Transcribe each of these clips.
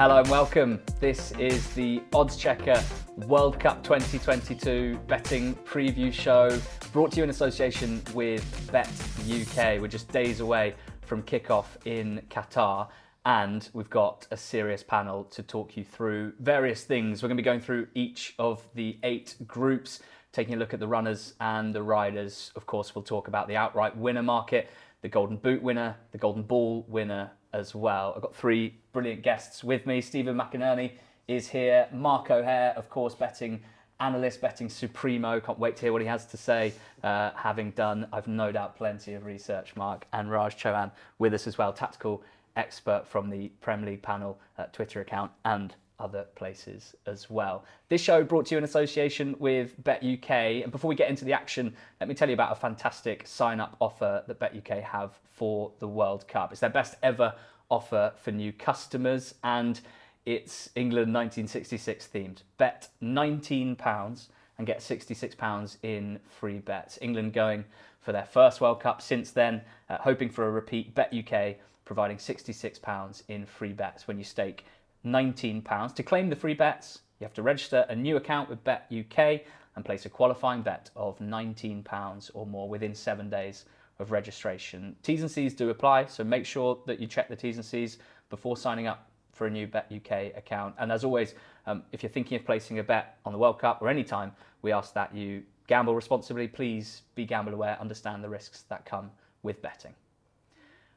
Hello and welcome. This is the Odds Checker World Cup 2022 betting preview show brought to you in association with Bet UK. We're just days away from kickoff in Qatar and we've got a serious panel to talk you through various things. We're going to be going through each of the eight groups, taking a look at the runners and the riders. Of course, we'll talk about the outright winner market, the Golden Boot winner, the Golden Ball winner as well. I've got three brilliant guests with me. Stephen McInerney is here. Mark O'Haire, of course, betting analyst, betting supremo. Can't wait to hear what he has to say. Uh, having done, I've no doubt, plenty of research. Mark and Raj Chauhan with us as well, tactical expert from the Premier League panel uh, Twitter account and other places as well. This show brought to you in association with Bet UK. And before we get into the action, let me tell you about a fantastic sign up offer that Bet UK have for the World Cup. It's their best ever offer for new customers and it's England 1966 themed. Bet £19 and get £66 in free bets. England going for their first World Cup since then, uh, hoping for a repeat. Bet UK providing £66 in free bets when you stake £19. To claim the free bets, you have to register a new account with Bet UK and place a qualifying bet of £19 or more within seven days of registration. T's and C's do apply, so make sure that you check the T's and C's before signing up for a new Bet UK account. And as always, um, if you're thinking of placing a bet on the World Cup or any time, we ask that you gamble responsibly. Please be gamble aware, understand the risks that come with betting.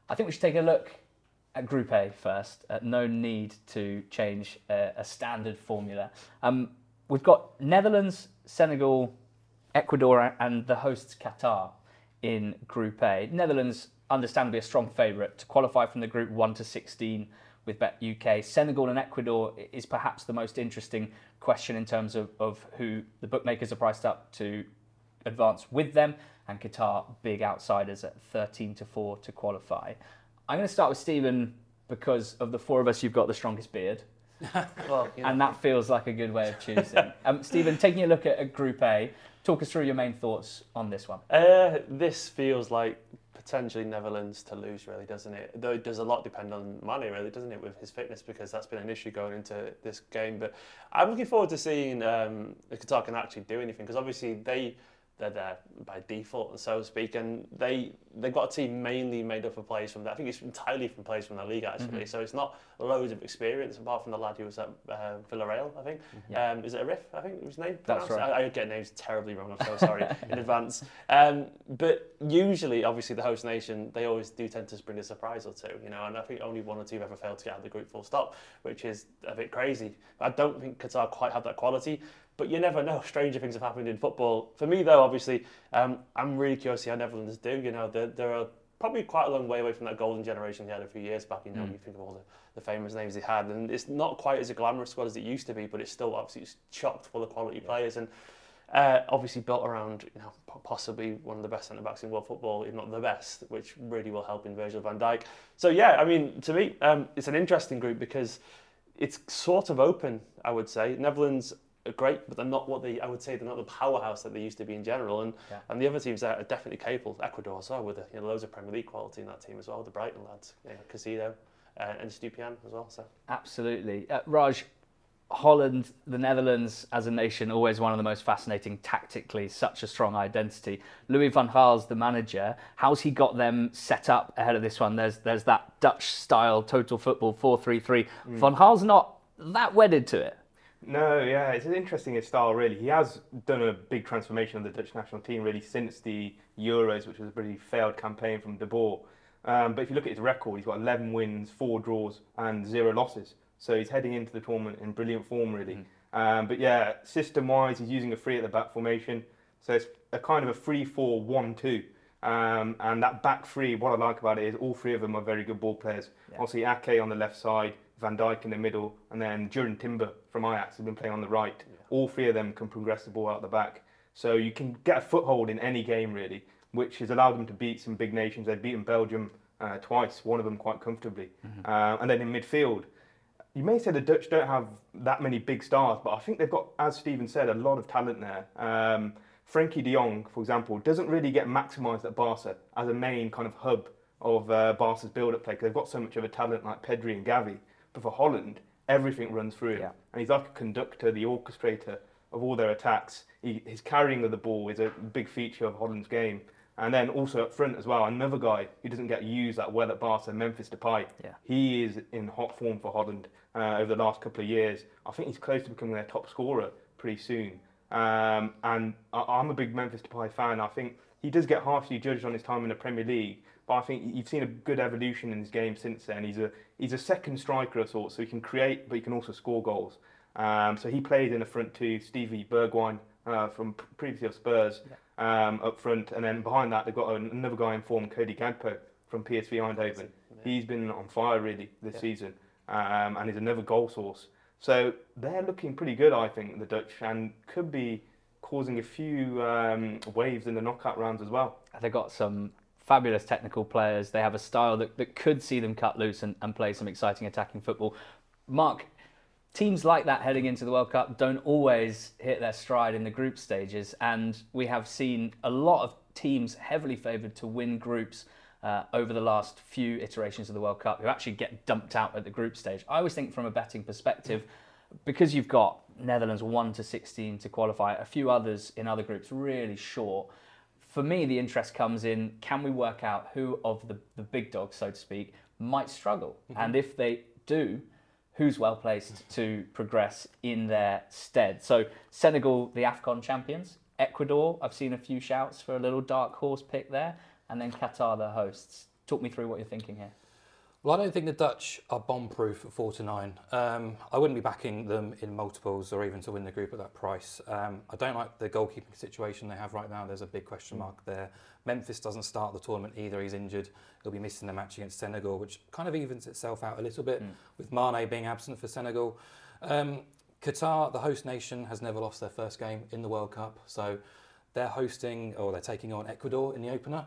I think we should take a look at Group A first. Uh, no need to change uh, a standard formula. Um, we've got Netherlands, Senegal, Ecuador, and the hosts Qatar in Group A. Netherlands, understandably, a strong favourite to qualify from the Group 1 to 16 with Bet UK. Senegal and Ecuador is perhaps the most interesting question in terms of, of who the bookmakers are priced up to advance with them and Qatar big outsiders at 13 to 4 to qualify. I'm going to start with Stephen because of the four of us, you've got the strongest beard. well, you know. And that feels like a good way of choosing. um, Stephen, taking a look at, at, Group A, talk us through your main thoughts on this one. Uh, this feels like potentially Netherlands to lose, really, doesn't it? Though it does a lot depend on Mane, really, doesn't it, with his fitness, because that's been an issue going into this game. But I'm looking forward to seeing um, if Qatar can actually do anything, because obviously they they're there by default, so to speak. And they they've got a team mainly made up of players from. That. I think it's entirely from players from the league actually. Mm-hmm. So it's not loads of experience apart from the lad who was at uh, Villarreal. I think. Mm-hmm. Yeah. Um, is it Arif? I think his name. That's right. I, I, get names terribly wrong. I'm so sorry in advance. Um, but usually, obviously, the host nation they always do tend to bring a surprise or two. You know, and I think only one or two have ever failed to get out of the group full stop, which is a bit crazy. I don't think Qatar quite have that quality. But you never know. Stranger things have happened in football. For me, though, obviously, um, I'm really curious to see how Netherlands do. You know, they're, they're probably quite a long way away from that golden generation they had a few years back. You know, mm. you think of all the, the famous names they had, and it's not quite as a glamorous squad as it used to be, but it's still obviously it's chocked full of quality yeah. players and. Uh, obviously built around you know possibly one of the best centre backs in world football, if not the best, which really will help in Virgil van Dijk. So yeah, I mean to me, um, it's an interesting group because it's sort of open. I would say Netherlands are great, but they're not what they. I would say they're not the powerhouse that they used to be in general. And yeah. and the other teams are definitely capable. Ecuador as well, with you know, loads of Premier League quality in that team as well. The Brighton lads, you know, Caicedo, uh, and Estupiñán as well. So absolutely, uh, Raj. Holland, the Netherlands as a nation, always one of the most fascinating tactically, such a strong identity. Louis van Gaal's the manager. How's he got them set up ahead of this one? There's there's that Dutch style total football 4 3 3. Mm. Van Gaal's not that wedded to it. No, yeah, it's an interesting style, really. He has done a big transformation of the Dutch national team, really, since the Euros, which was a pretty failed campaign from De Boer. Um, but if you look at his record, he's got 11 wins, four draws, and zero losses. So he's heading into the tournament in brilliant form, really. Mm. Um, but yeah, system wise, he's using a three at the back formation. So it's a kind of a 3 4 1 2. Um, and that back three, what I like about it is all three of them are very good ball players. Yeah. Obviously, Ake on the left side, Van Dijk in the middle, and then Jurrien Timber from Ajax has been playing on the right. Yeah. All three of them can progress the ball out the back. So you can get a foothold in any game really, which has allowed them to beat some big nations. They've beaten Belgium uh, twice, one of them quite comfortably. Mm-hmm. Uh, and then in midfield, you may say the Dutch don't have that many big stars, but I think they've got, as Stephen said, a lot of talent there. Um, Frenkie de Jong, for example, doesn't really get maximised at Barca as a main kind of hub of uh, Barca's build-up play because they've got so much of a talent like Pedri and Gavi. But for Holland, everything runs through him. Yeah. And he's like a conductor, the orchestrator of all their attacks. He, his carrying of the ball is a big feature of Holland's game. And then also up front as well, another guy who doesn't get used that well at Barca, Memphis Depay. Yeah. He is in hot form for Holland uh, over the last couple of years. I think he's close to becoming their top scorer pretty soon. Um, and I, I'm a big Memphis Depay fan. I think he does get harshly judged on his time in the Premier League, but I think you've seen a good evolution in his game since then. He's a he's a second striker of sorts, so he can create, but he can also score goals. Um, so he played in the front two, Stevie Bergwijn uh, from previously of Spurs um, up front, and then behind that they've got another guy in form, Cody Gakpo from PSV Eindhoven. He's been on fire really this Yeah. season, um, and he's another goal source. So they're looking pretty good, I think, the Dutch, and could be causing a few um, waves in the knockout rounds as well. They've got some fabulous technical players. They have a style that, that could see them cut loose and, and play some exciting attacking football. Mark, teams like that heading into the World Cup don't always hit their stride in the group stages, and we have seen a lot of teams heavily favoured to win groups uh, over the last few iterations of the World Cup who actually get dumped out at the group stage. I always think from a betting perspective, because you've got Netherlands 1 to 16 to qualify, a few others in other groups really short. For me, the interest comes in can we work out who of the, the big dogs, so to speak, might struggle? Mm-hmm. And if they do, who's well placed to progress in their stead? So, Senegal, the AFCON champions, Ecuador, I've seen a few shouts for a little dark horse pick there, and then Qatar, the hosts. Talk me through what you're thinking here. Well, I don't think the Dutch are bomb-proof at four to nine. Um, I wouldn't be backing them in multiples or even to win the group at that price. Um, I don't like the goalkeeping situation they have right now. There's a big question mark there. Memphis doesn't start the tournament either. He's injured. He'll be missing the match against Senegal, which kind of evens itself out a little bit with Mane being absent for Senegal. Um, Qatar, the host nation, has never lost their first game in the World Cup, so they're hosting or they're taking on Ecuador in the opener.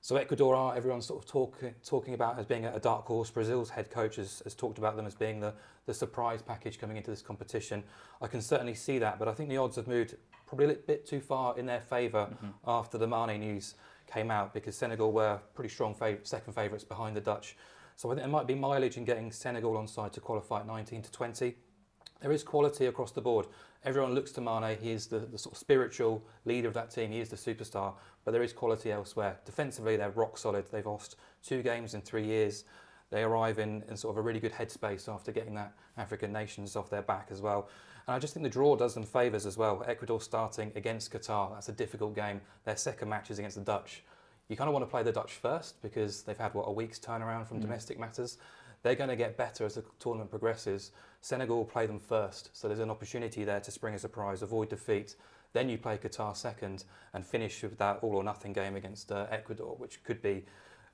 So Ecuador are everyone's sort of talk, talking about as being a dark horse. Brazil's head coach has, has talked about them as being the, the surprise package coming into this competition. I can certainly see that, but I think the odds have moved probably a little bit too far in their favour mm-hmm. after the Mane news came out because Senegal were pretty strong fav- second favourites behind the Dutch. So I think there might be mileage in getting Senegal on side to qualify at 19 to 20 there is quality across the board. Everyone looks to Mane. He is the, the sort of spiritual leader of that team. He is the superstar. But there is quality elsewhere. Defensively, they're rock solid. They've lost two games in three years. They arrive in, in sort of a really good headspace after getting that African nations off their back as well. And I just think the draw does them favours as well. Ecuador starting against Qatar. That's a difficult game. Their second match is against the Dutch. You kind of want to play the Dutch first because they've had, what, a week's turnaround from mm. domestic matters. They're going to get better as the tournament progresses. Senegal will play them first, so there's an opportunity there to spring a surprise, avoid defeat. Then you play Qatar second and finish with that all or nothing game against uh, Ecuador, which could be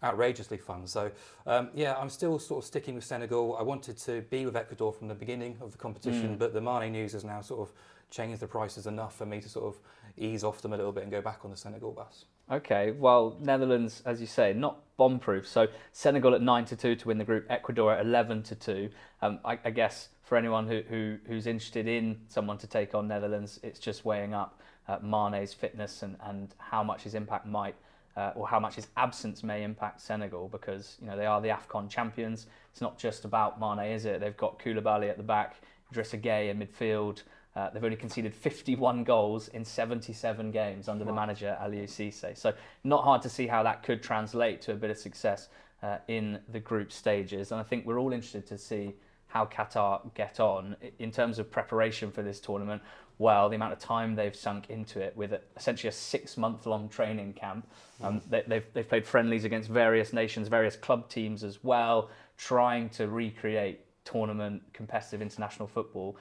outrageously fun. So, um, yeah, I'm still sort of sticking with Senegal. I wanted to be with Ecuador from the beginning of the competition, but the Mane news has now sort of changed the prices enough for me to sort of ease off them a little bit and go back on the Senegal bus. Okay, well, Netherlands, as you say, not bomb-proof. So Senegal at nine to two to win the group. Ecuador at eleven to two. Um, I, I guess for anyone who, who who's interested in someone to take on Netherlands, it's just weighing up uh, Mane's fitness and, and how much his impact might, uh, or how much his absence may impact Senegal, because you know they are the Afcon champions. It's not just about Mane, is it? They've got Koulibaly at the back, Idrissa Gueye in midfield. Uh, they've only conceded 51 goals in 77 games under the manager Aliou Cisse. So not hard to see how that could translate to a bit of success uh, in the group stages. And I think we're all interested to see how Qatar get on in terms of preparation for this tournament. Well, the amount of time they've sunk into it with a, essentially a six-month-long training camp. Um, they, they've, they've played friendlies against various nations, various club teams as well, trying to recreate tournament competitive international football.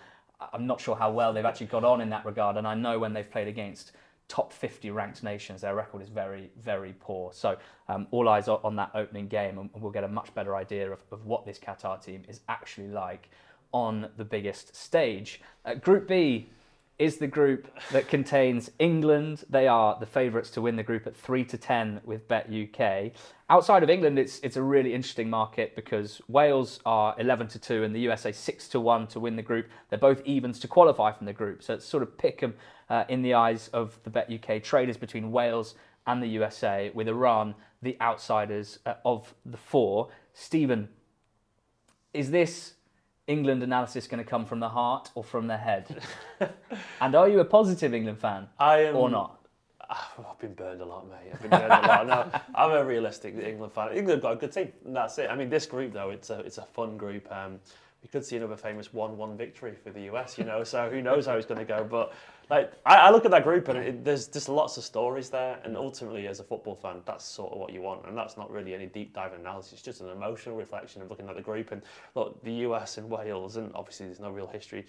I'm not sure how well they've actually got on in that regard, and I know when they've played against top 50 ranked nations, their record is very, very poor. So um, all eyes are on that opening game, and we'll get a much better idea of, of what this Qatar team is actually like on the biggest stage. Uh, group B is the group that contains England. They are the favourites to win the group at three to ten with Bet UK. Outside of England, it's it's a really interesting market because Wales are eleven to two and the USA six to one to win the group. They're both evens to qualify from the group, so it's sort of pick 'em uh, in the eyes of the Bet UK traders between Wales and the USA, with Iran the outsiders uh, of the four. Stephen, is this England analysis going to come from the heart or from the head? and are you a positive England fan I am, or not? I've been burned a lot, mate. I've been burned a lot. No, I'm a realistic England fan. England got a good team, and that's it. I mean, this group though, it's a it's a fun group. Um, we could see another famous one-one victory for the US, you know. So who knows how it's going to go? But like, I, I look at that group and it, there's just lots of stories there. And ultimately, as a football fan, that's sort of what you want. And that's not really any deep dive analysis. It's just an emotional reflection of looking at the group. And look, the US and Wales, and obviously there's no real history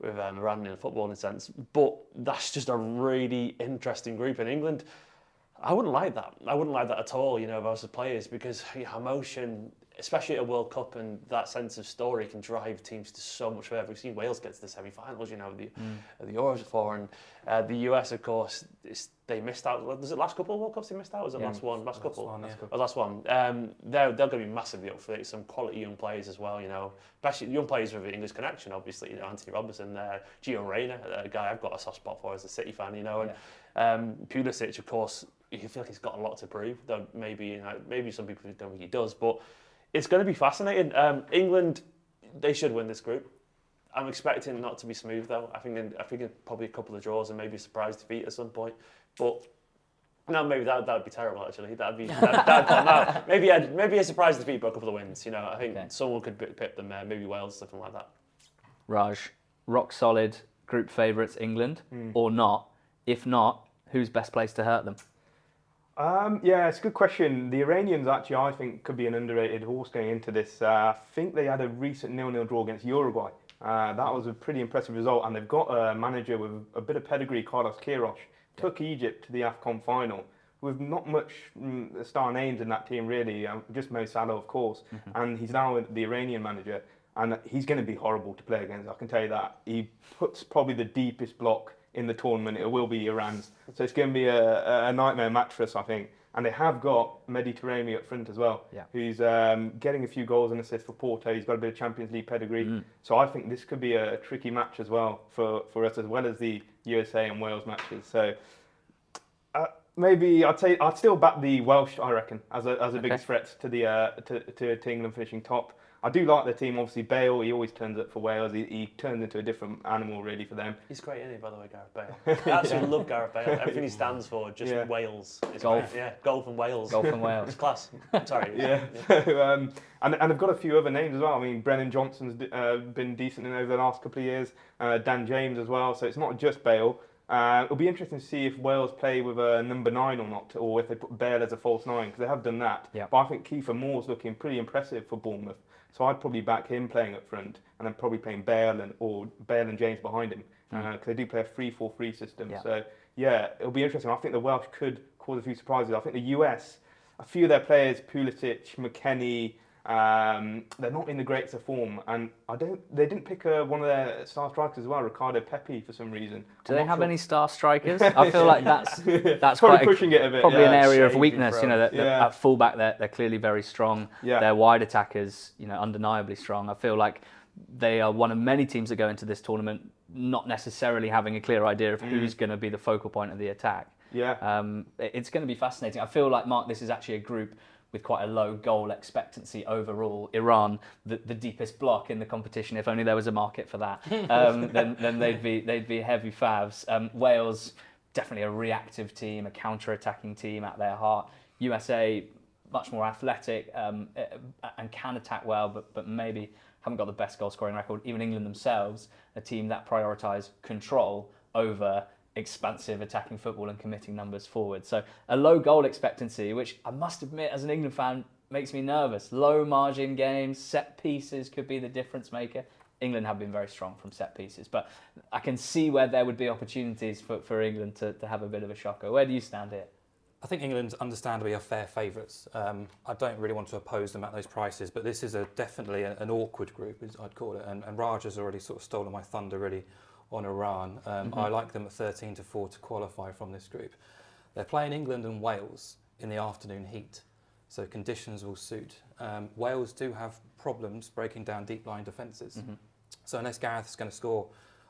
with um, football in a sense. But that's just a really interesting group in England. I wouldn't like that. I wouldn't like that at all, you know, if I was the players, because you emotion, especially at a World Cup and that sense of story can drive teams to so much further. We've seen Wales get to the semi-finals, you know, the, mm. the Euros before, and uh, the US, of course, they missed out. Was it last couple of World Cups they missed out? Was it yeah, last one? Last, last couple? One, yeah. Oh, last one. Um, they're, they're going to be massively up for it. Some quality young players as well, you know, especially young players with an English connection, obviously, you know, Antonee Robinson, uh, Gio Reyna, a guy I've got a soft spot for as a City fan, you know, and yeah. um, Pulisic, of course, you feel like he's got a lot to prove. Though maybe you know, maybe some people don't think he does, but it's going to be fascinating. Um, England, they should win this group. I'm expecting not to be smooth though. I think I think probably a couple of draws and maybe a surprise defeat at some point. But no, maybe that that would be terrible. Actually, that'd be that, that'd no, maybe a, maybe a surprise defeat, but a couple of wins. You know, I think okay. someone could pip them. Uh, maybe Wales, something like that. Raj, rock solid group favourites, England mm. or not? If not, who's best placed to hurt them? Um, yeah, it's a good question. The Iranians actually, I think, could be an underrated horse going into this. Uh, I think they had a recent nil-nil draw against Uruguay. Uh, that was a pretty impressive result, and they've got a manager with a bit of pedigree, Carlos Queiroz. Took Egypt to the AFCON final with not much mm, star names in that team, really. Um, just Mo Salah, of course, mm-hmm. and he's now the Iranian manager, and he's going to be horrible to play against. I can tell you that. He puts probably the deepest block in the tournament. It will be Iran's. So it's going to be a, a nightmare match for us, I think. And they have got Taremi up front as well, yeah. who's um, getting a few goals and assists for Porto. He's got a bit of Champions League pedigree. Mm. So I think this could be a, a, tricky match as well for, for us, as well as the USA and Wales matches. So uh, maybe I'd say I'd still back the Welsh, I reckon, as a, as a okay. biggest threat to the uh, to, to, to England finishing top. I do like the team. Obviously, Bale, he always turns up for Wales. He, he turns into a different animal, really, for them. He's great, isn't he, by the way, Gareth Bale? I absolutely love Gareth Bale. Everything he stands for, just yeah. Wales. It's golf. Great. Yeah, golf and Wales. Golf and Wales. It's class. Sorry. Yeah. yeah. um, and, and I've got a few other names as well. I mean, Brennan Johnson's uh, been decent in over the last couple of years. Uh, Dan James as well. So it's not just Bale. Uh, it'll be interesting to see if Wales play with a number nine or not, or if they put Bale as a false nine, because they have done that. Yep. But I think Kiefer Moore's looking pretty impressive for Bournemouth. So I'd probably back him playing up front, and then probably playing Bale and or Bale and James behind him, because mm. uh, they do play a 3-4-3 system. Yeah. So yeah, it'll be interesting. I think the Welsh could cause a few surprises. I think the US, a few of their players, Pulisic, McKennie, um, they're not in the greatest of form, and I don't. They didn't pick uh, one of their star strikers as well, Ricardo Pepi, for some reason. Do I'm they have sure. any star strikers? I feel like that's that's probably quite pushing a, it a bit. Probably yeah, an area of weakness. You know, that, yeah. at fullback they're, they're clearly very strong. Yeah. Their wide attackers, you know, undeniably strong. I feel like they are one of many teams that go into this tournament not necessarily having a clear idea of mm. who's going to be the focal point of the attack. Yeah. Um, it's going to be fascinating. I feel like Mark, this is actually a group with quite a low goal expectancy overall. Iran, the, the deepest block in the competition. If only there was a market for that, um, then, then they'd be they'd be heavy favs. Um, Wales, definitely a reactive team, a counter-attacking team at their heart. USA, much more athletic um, and can attack well, but but maybe haven't got the best goal scoring record. Even England themselves, a team that prioritise control over expansive attacking football and committing numbers forward. So a low goal expectancy, which I must admit as an England fan makes me nervous. Low margin games, set pieces could be the difference maker. England have been very strong from set pieces, but I can see where there would be opportunities for, for England to, to have a bit of a shocker. Where do you stand here? I think England's understandably are fair favourites. Um, I don't really want to oppose them at those prices, but this is a, definitely an awkward group, I'd call it. And, and Raj has already sort of stolen my thunder really on Iran. Um, mm-hmm. I like them at 13 to 4 to qualify from this group. They're playing England and Wales in the afternoon heat, so conditions will suit. Um, Wales do have problems breaking down deep line defences. Mm-hmm. So unless Gareth is going to score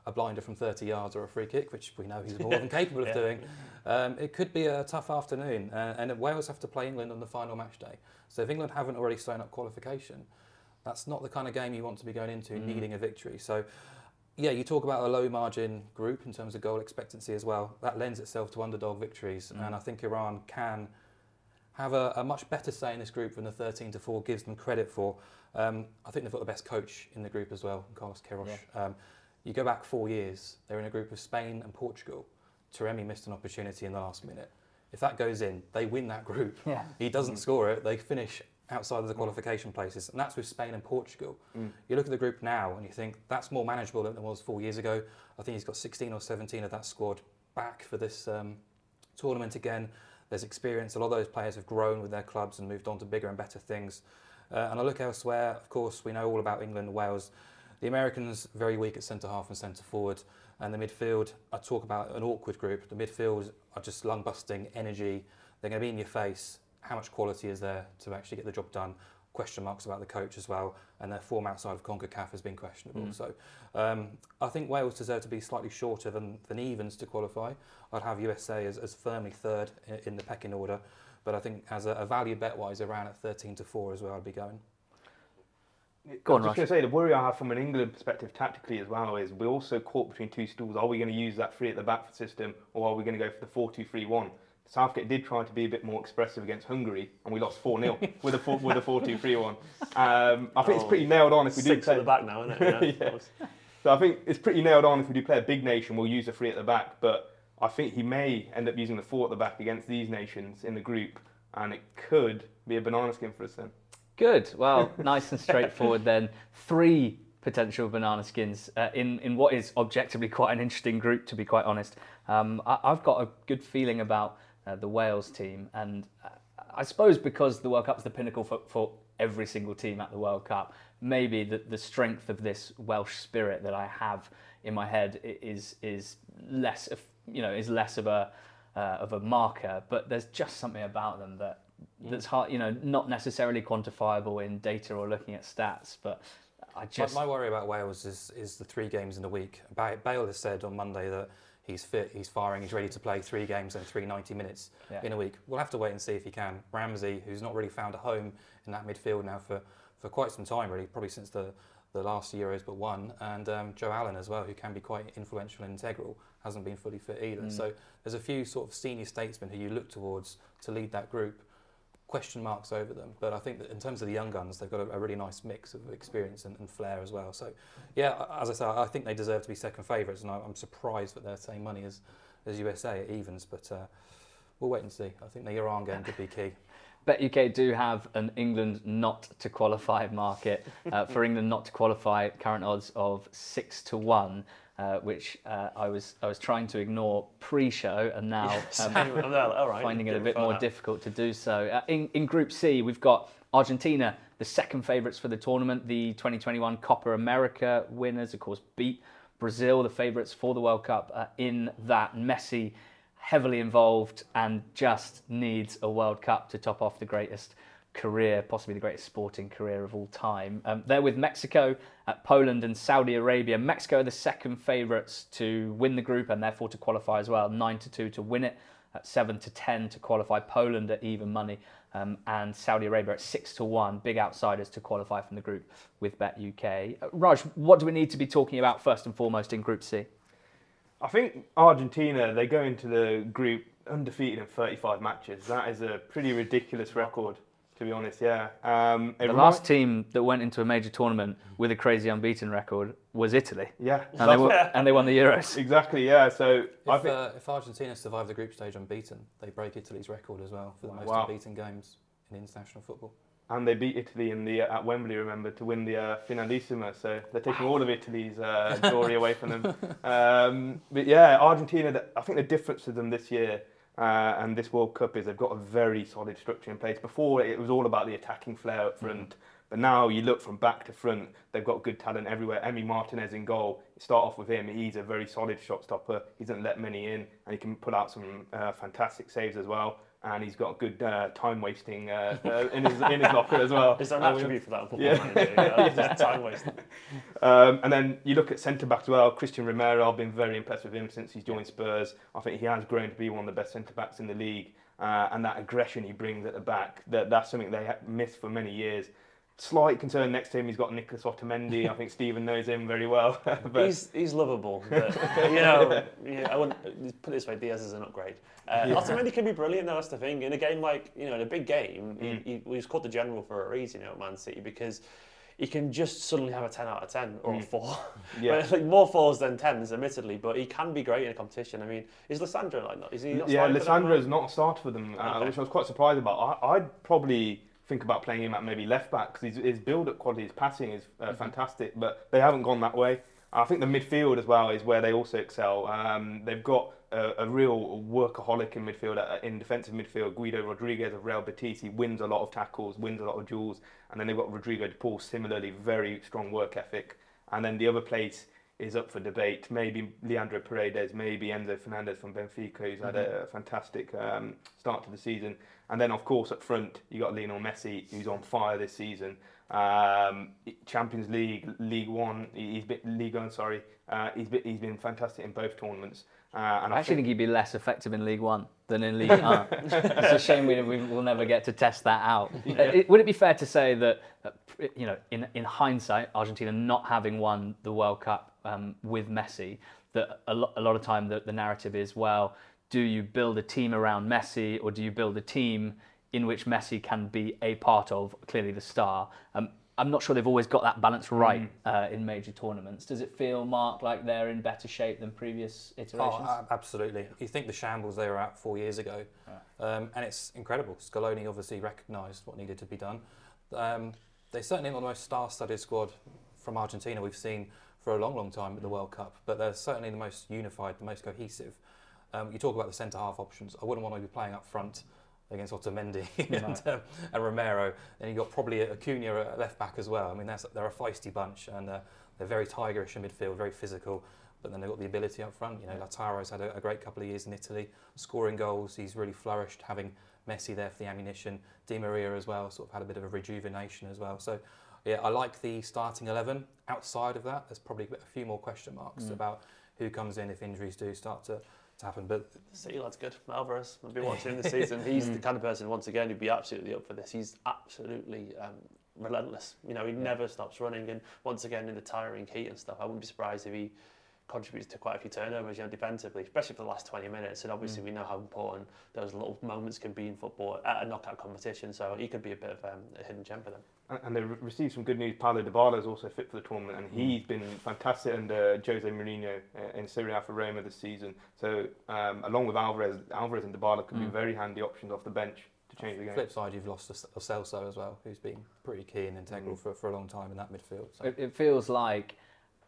a blinder from 30 yards or a free kick, which we know he's more than capable of yeah. doing, um, it could be a tough afternoon. Uh, and Wales have to play England on the final match day. So if England haven't already signed up qualification, That's not the kind of game you want to be going into Mm. needing a victory. So, yeah, you talk about a low margin group in terms of goal expectancy as well. That lends itself to underdog victories, Mm. and I think Iran can have a, a much better say in this group than the 13 to 4 gives them credit for. Um, I think they've got the best coach in the group as well, Carlos Queiroz. Um, you go back four years, they're in a group of Spain and Portugal. Taremi missed an opportunity in the last minute. If that goes in, they win that group. Yeah. He doesn't score it, they finish outside of the qualification places, and that's with Spain and Portugal. Mm. You look at the group now and you think that's more manageable than it was four years ago. I think he's got 16 or 17 of that squad back for this um, tournament again. There's experience. A lot of those players have grown with their clubs and moved on to bigger and better things. Uh, and I look elsewhere, of course, we know all about England and Wales. The Americans very weak at centre half and centre forward, and the midfield. I talk about an awkward group. The midfield are just lung busting, energy. They're going to be in your face. How much quality is there to actually get the job done? Question marks about the coach as well, and their form outside of Concacaf has been questionable. Mm. So um, I think Wales deserve to be slightly shorter than, than evens to qualify. I'd have USA as, as firmly third in, in the pecking order, but I think as a, a value bet wise, Iran at 13 to 4 is where I'd be going. Go I on, was just Raj. going to say the worry I have from an England perspective tactically as well is we're also caught between two stools. Are we going to use that three at the back system or are we going to go for the 4 2 3 1? Southgate did try to be a bit more expressive against Hungary and we lost 4 0 with a 4 with a 4 2 3 1. Um, I think it's Oh, pretty nailed on if we do Six play. at the back now, isn't it? Yeah. Yeah. So I think it's pretty nailed on if we do play a big nation, we'll use the three at the back. But I think he may end up using the four at the back against these nations in the group, and it could be a banana skin for us then. Good. Well, nice and straightforward then. Three potential banana skins uh, in, in what is objectively quite an interesting group, to be quite honest. Um, I, I've got a good feeling about uh, the Wales team, and I suppose because the World Cup's the pinnacle for, for every single team at the World Cup, maybe the, the strength of this Welsh spirit that I have in my head is is less of you know is less of a uh, of a marker, but there's just something about them that that's hard, you know, not necessarily quantifiable in data or looking at stats, but I My, just my worry about Wales is, is the three games in a week. Ba- Bale has said on Monday that he's fit, he's firing, he's ready to play three games and three 90 minutes Yeah. in a week. We'll have to wait and see if he can. Ramsey, who's not really found a home in that midfield now for, for quite some time, really, probably since the, the last Euros but one, and um, Joe Allen as well, who can be quite influential and integral, hasn't been fully fit either. Mm. So there's a few sort of senior statesmen who you look towards to lead that group. Question marks over them, but I think that in terms of the young guns, they've got a, a really nice mix of experience and, and flair as well. So, yeah, as I say, I think they deserve to be second favourites, and I, I'm surprised that they're the same money as, as USA at evens. But uh, we'll wait and see. I think the Iran game could be key. Bet UK do have an England not to qualify market. Uh, for England not to qualify, current odds of six to one, uh, which uh, I was I was trying to ignore pre-show, and now um, I'm there, like, all right, finding it a bit more out. difficult to do so. Uh, in, in Group C, we've got Argentina, the second favourites for the tournament. The 2021 Copa America winners, of course, beat Brazil, the favourites for the World Cup. Uh, in that, Messi heavily involved and just needs a World Cup to top off the greatest career, possibly the greatest sporting career of all time. Um, they're with Mexico, uh, Poland, and Saudi Arabia. Mexico are the second favourites to win the group and therefore to qualify as well. Nine to two to win it, at seven to ten to qualify. Poland at even money, um, and Saudi Arabia at six to one. Big outsiders to qualify from the group with Bet UK. Uh, Raj, what do we need to be talking about first and foremost in Group C? I think Argentina, they go into the group undefeated in 35 matches. That is a pretty ridiculous record, to be honest, yeah. Um, The remi- last team that went into a major tournament with a crazy unbeaten record was Italy, Yeah, and they, that's- won, and they won the Euros. exactly, yeah. So I If, think uh, if Argentina survive the group stage unbeaten, they break Italy's record as well for the most Wow. unbeaten games in international football. and they beat Italy in the at Wembley, remember, to win the uh, Finalissima. So they're taking all of Italy's uh, glory away from them. Um, but yeah, Argentina. th- I think the difference to them this year uh, and this World Cup is they've got a very solid structure in place. Before it was all about the attacking flair up front. But now you look from back to front, they've got good talent everywhere. Emi Martinez in goal. Start off with him. He's a very solid shot stopper. He doesn't let many in, and he can put out some uh, fantastic saves as well. And he's got good uh, time wasting uh, uh, in his in his locker as well. Is there an Uh, attribute for that football Yeah. manager? Yeah, just time wasting. um, and then you look at centre backs as well. Christian Romero, I've been very impressed with him since he's joined Spurs. I think he has grown to be one of the best centre backs in the league. Uh, and that aggression he brings at the back, that, that's something they missed for many years. Slight concern next to him, he's got Nicolas Otamendi. I think Stephen knows him very well. but he's he's lovable, but you know, yeah, I wouldn't put it this way. Diaz is an upgrade. Uh, Yeah. Otamendi can be brilliant. though, That's the thing. In a game like you know, in a big game, Mm. he, he, was called the general for a reason, you know, at Man City because he can just suddenly have a ten out of ten or a Mm. four. yeah. like more fours than tens, admittedly, but he can be great in a competition. I mean, is Lisandro like not? Is he not yeah, starting for them, Lisandro's not a starter for them, uh, Okay. which I was quite surprised about. I, I'd probably think about playing him at maybe left back because his, his build-up quality, his passing is uh, Mm-hmm. fantastic, but they haven't gone that way. I think the midfield as well is where they also excel. Um, they've got a, a real workaholic in midfield, uh, in defensive midfield. Guido Rodriguez of Real Betis, he wins a lot of tackles, wins a lot of duels, and then they've got Rodrigo de Paul, similarly very strong work ethic. And then the other place is up for debate. Maybe Leandro Paredes, maybe Enzo Fernandez from Benfica, who's had a fantastic um, start to the season. And then, of course, up front, you got Lionel Messi, who's on fire this season. Um, Champions League, League One, he's been League One. Sorry, uh, he's been he's been fantastic in both tournaments. Uh, and I actually think he'd be less effective in League One than in League One. it's a shame we, we will never get to test that out. Uh, it- would it be fair to say that, uh, you know, in, in hindsight, Argentina not having won the World Cup um, with Messi, that a, lo- a lot of time the, the narrative is, well, do you build a team around Messi or do you build a team in which Messi can be a part of, clearly the star? Um, I'm not sure they've always got that balance right uh, in major tournaments. Does it feel, Mark, like they're in better shape than previous iterations? Oh, absolutely. You think the shambles they were at four years ago, um, and it's incredible. Scaloni obviously recognised what needed to be done. Um, they certainly not the most star-studded squad from Argentina we've seen for a long, long time at the World Cup, but they're certainly the most unified, the most cohesive. Um, you talk about the centre half options. I wouldn't want to be playing up front against Otamendi and, um, and Romero. And you've got probably Acuna at left back as well. I mean, that's, they're a feisty bunch and uh, they're very tigerish in midfield, very physical. But then they've got the ability up front. You know, Lautaro's had a, a great couple of years in Italy, scoring goals. He's really flourished, having Messi there for the ammunition. Di Maria as well, sort of had a bit of a rejuvenation as well. So, yeah, I like the starting 11. Outside of that, there's probably a few more question marks about who comes in if injuries do start to, to happen. But City lad's good. Alvarez, I've been watching him this season. He's the kind of person, once again, who'd be absolutely up for this. He's absolutely um, relentless. You know, he never stops running. And once again, in the tiring heat and stuff, I wouldn't be surprised if he contributes to quite a few turnovers, you know, defensively, especially for the last 20 minutes. And obviously, we know how important those little moments can be in football at a knockout competition. So he could be a bit of um, a hidden gem for them. And- And they re- received some good news. Paulo Dybala is also fit for the tournament, and he's been fantastic under Jose Mourinho uh, in Serie A for Roma this season. So, um, along with Alvarez, Alvarez and Dybala could be very handy options off the bench to change the game. flip side, you've lost Lo Celso as well, who's been pretty key and integral for, for a long time in that midfield. So. It, it feels like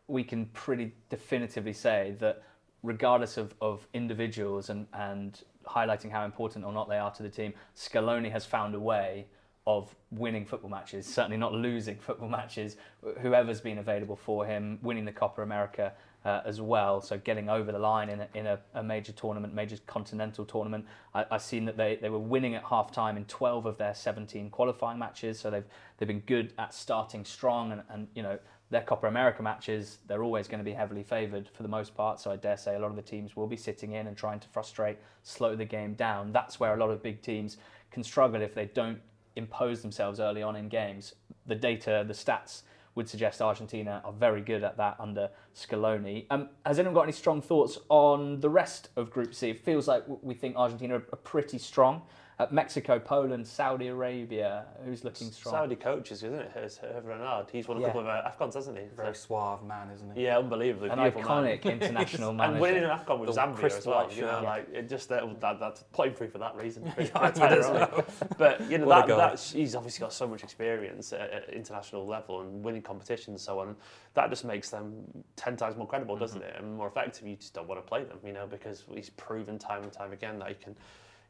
we can pretty definitively say that regardless of, of individuals and, and highlighting how important or not they are to the team, Scaloni has found a way of winning football matches, certainly not losing football matches, whoever's been available for him, winning the Copa America uh, as well, so getting over the line in a, in a, a major tournament, major continental tournament. I, I've seen that they, they were winning at half time in 12 of their 17 qualifying matches, so they've, they've been good at starting strong and, and you know, their Copa America matches, they're always going to be heavily favoured for the most part. So I dare say a lot of the teams will be sitting in and trying to frustrate, slow the game down. That's where a lot of big teams can struggle if they don't impose themselves early on in games. The data, the stats would suggest Argentina are very good at that under Scaloni. Um, has anyone got any strong thoughts on the rest of Group C? It feels like we think Argentina are pretty strong. Uh, Mexico, Poland, Saudi Arabia, who's looking strong? Saudi coaches, isn't it? It's Hervé Renard. He's won a Yeah. couple of uh, AFCONs, hasn't he? Very So- suave man, isn't he? yeah, unbelievably. An beautiful iconic man. international man. and winning an AFCON with The Zambia crisp as well. white You know, shirt. like it just that, that that's put him for that reason. I did as well. But you know that, that he's obviously got so much experience at, at international level and winning competitions and so on. That just makes them ten times more credible, doesn't Mm-hmm. it? And more effective. You just don't want to play them, you know, because he's proven time and time again that he can.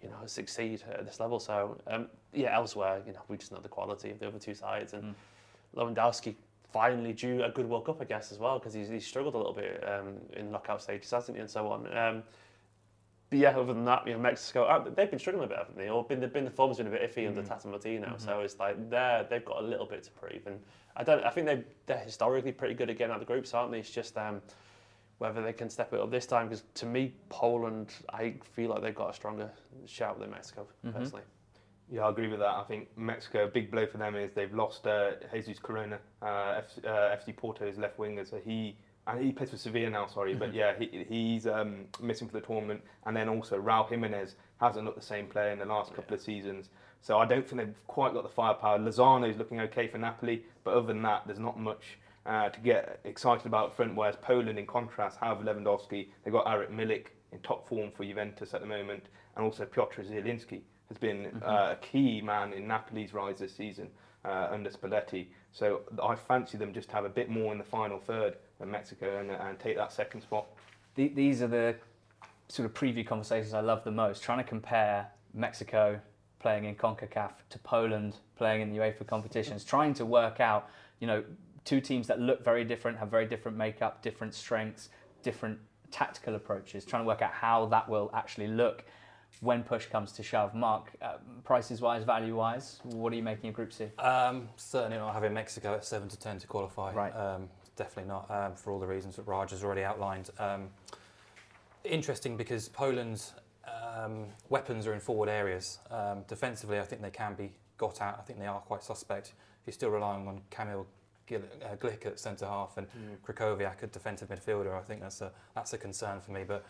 You know, succeed at this level. So, um, yeah, elsewhere, you know, we just know the quality of the other two sides, and Lewandowski finally drew a good World Cup, I guess, as well, because he's, he's struggled a little bit um, in knockout stages, hasn't he, and so on. Um, but yeah, other than that, you know, Mexico, uh, they've been struggling a bit, haven't they? Or been, been the form's been a bit iffy under Tata Martino, so it's like they're they've got a little bit to prove, and I don't, I think they they're historically pretty good again at getting out of the groups, aren't they? It's just um, whether they can step it up this time, because to me, Poland, I feel like they've got a stronger shout than Mexico, personally. Yeah, I agree with that. I think Mexico, a big blow for them is they've lost uh, Jesus Corona, uh, F, uh, FC Porto's left winger. So he and he plays for Sevilla now, sorry, but yeah, he, he's um, missing for the tournament. And then also Raul Jimenez hasn't looked the same player in the last couple of seasons. So I don't think they've quite got the firepower. Lozano's looking okay for Napoli, but other than that, there's not much uh, to get excited about front. Whereas Poland, in contrast, have Lewandowski. They've got Arek Milik in top form for Juventus at the moment, and also Piotr Zielinski has been uh, a key man in Napoli's rise this season uh, under Spalletti. So I fancy them just to have a bit more in the final third than Mexico and, and take that second spot. The, these are the sort of preview conversations I love the most. Trying to compare Mexico playing in CONCACAF to Poland playing in the UEFA competitions, trying to work out, you know, two teams that look very different, have very different makeup, different strengths, different tactical approaches, trying to work out how that will actually look when push comes to shove. Mark, uh, prices wise, value wise, what are you making of Group C? Um, certainly not having Mexico at 7 to 10 to qualify. Right. Um, definitely not, um, for all the reasons that Raj has already outlined. Um, interesting because Poland's um, weapons are in forward areas. Um, defensively, I think they can be got at. I think they are quite suspect. If you're still relying on Kamil Gil- uh, Glik at centre half and Krychowiak at defensive midfielder, I think that's a that's a concern for me. But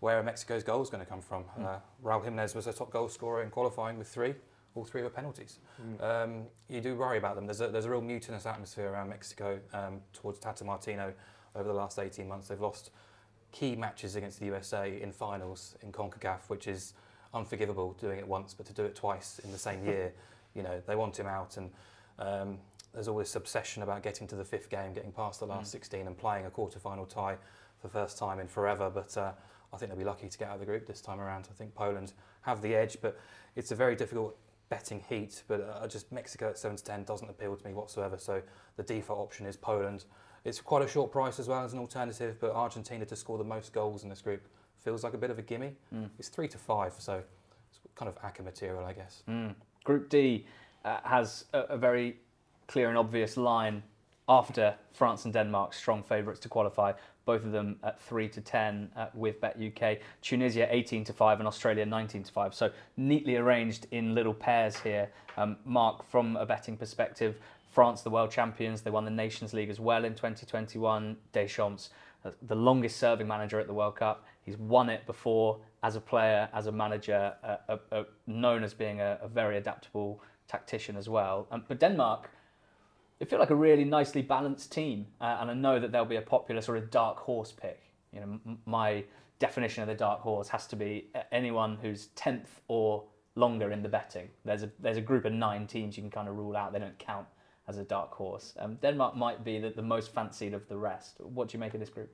where are Mexico's goals going to come from? Uh, Raul Jimenez was a top goal scorer in qualifying with three. All three were penalties. Um, you do worry about them. There's a, there's a real mutinous atmosphere around Mexico um, towards Tata Martino over the last 18 months. They've lost key matches against the USA in finals in CONCACAF, which is unforgivable doing it once, but to do it twice in the same year, you know, they want him out. And um, there's all this obsession about getting to the fifth game, getting past the last 16 and playing a quarter-final tie for the first time in forever. But uh, I think they'll be lucky to get out of the group this time around. I think Poland have the edge, but it's a very difficult betting heat. But uh, just Mexico at 7 to 10 doesn't appeal to me whatsoever. So the default option is Poland. It's quite a short price as well as an alternative, but Argentina to score the most goals in this group feels like a bit of a gimme. It's three to five, so it's kind of ACCA material, I guess. Mm. Group D uh, has a, a very clear and obvious line after France and Denmark, strong favourites to qualify. Both of them at three to ten uh, with Bet UK. Tunisia eighteen to five and Australia nineteen to five. So neatly arranged in little pairs here. Um, Mark, from a betting perspective, France, the world champions, they won the Nations League as well in 2021. Deschamps, uh, the longest serving manager at the World Cup. He's won it before as a player, as a manager, uh, uh, uh, known as being a, a very adaptable tactician as well. Um, but Denmark, they feel like a really nicely balanced team, uh, and I know that they'll be a popular sort of dark horse pick. You know, m- my definition of the dark horse has to be anyone who's tenth or longer in the betting. There's a there's a group of nine teams you can kind of rule out; they don't count as a dark horse. Um, Denmark might be the, the most fancied of the rest. What do you make of this group?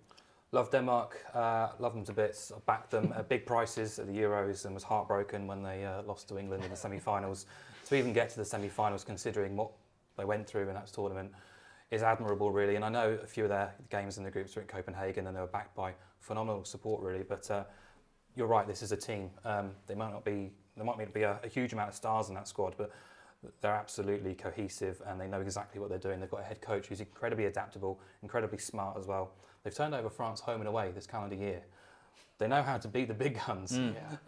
Love Denmark, uh, love them to bits. I backed them at big prices at the Euros and was heartbroken when they uh, lost to England in the semi-finals. To even get to the semi-finals, considering what they went through in that tournament, is admirable, really. And I know a few of their games in the groups were at Copenhagen, and they were backed by phenomenal support, really. But uh, you're right, this is a team. Um, they might not be, there might not be a, a huge amount of stars in that squad, but they're absolutely cohesive and they know exactly what they're doing. They've got a head coach who's incredibly adaptable, incredibly smart as well. They've turned over France home and away this calendar year. They know how to beat the big guns.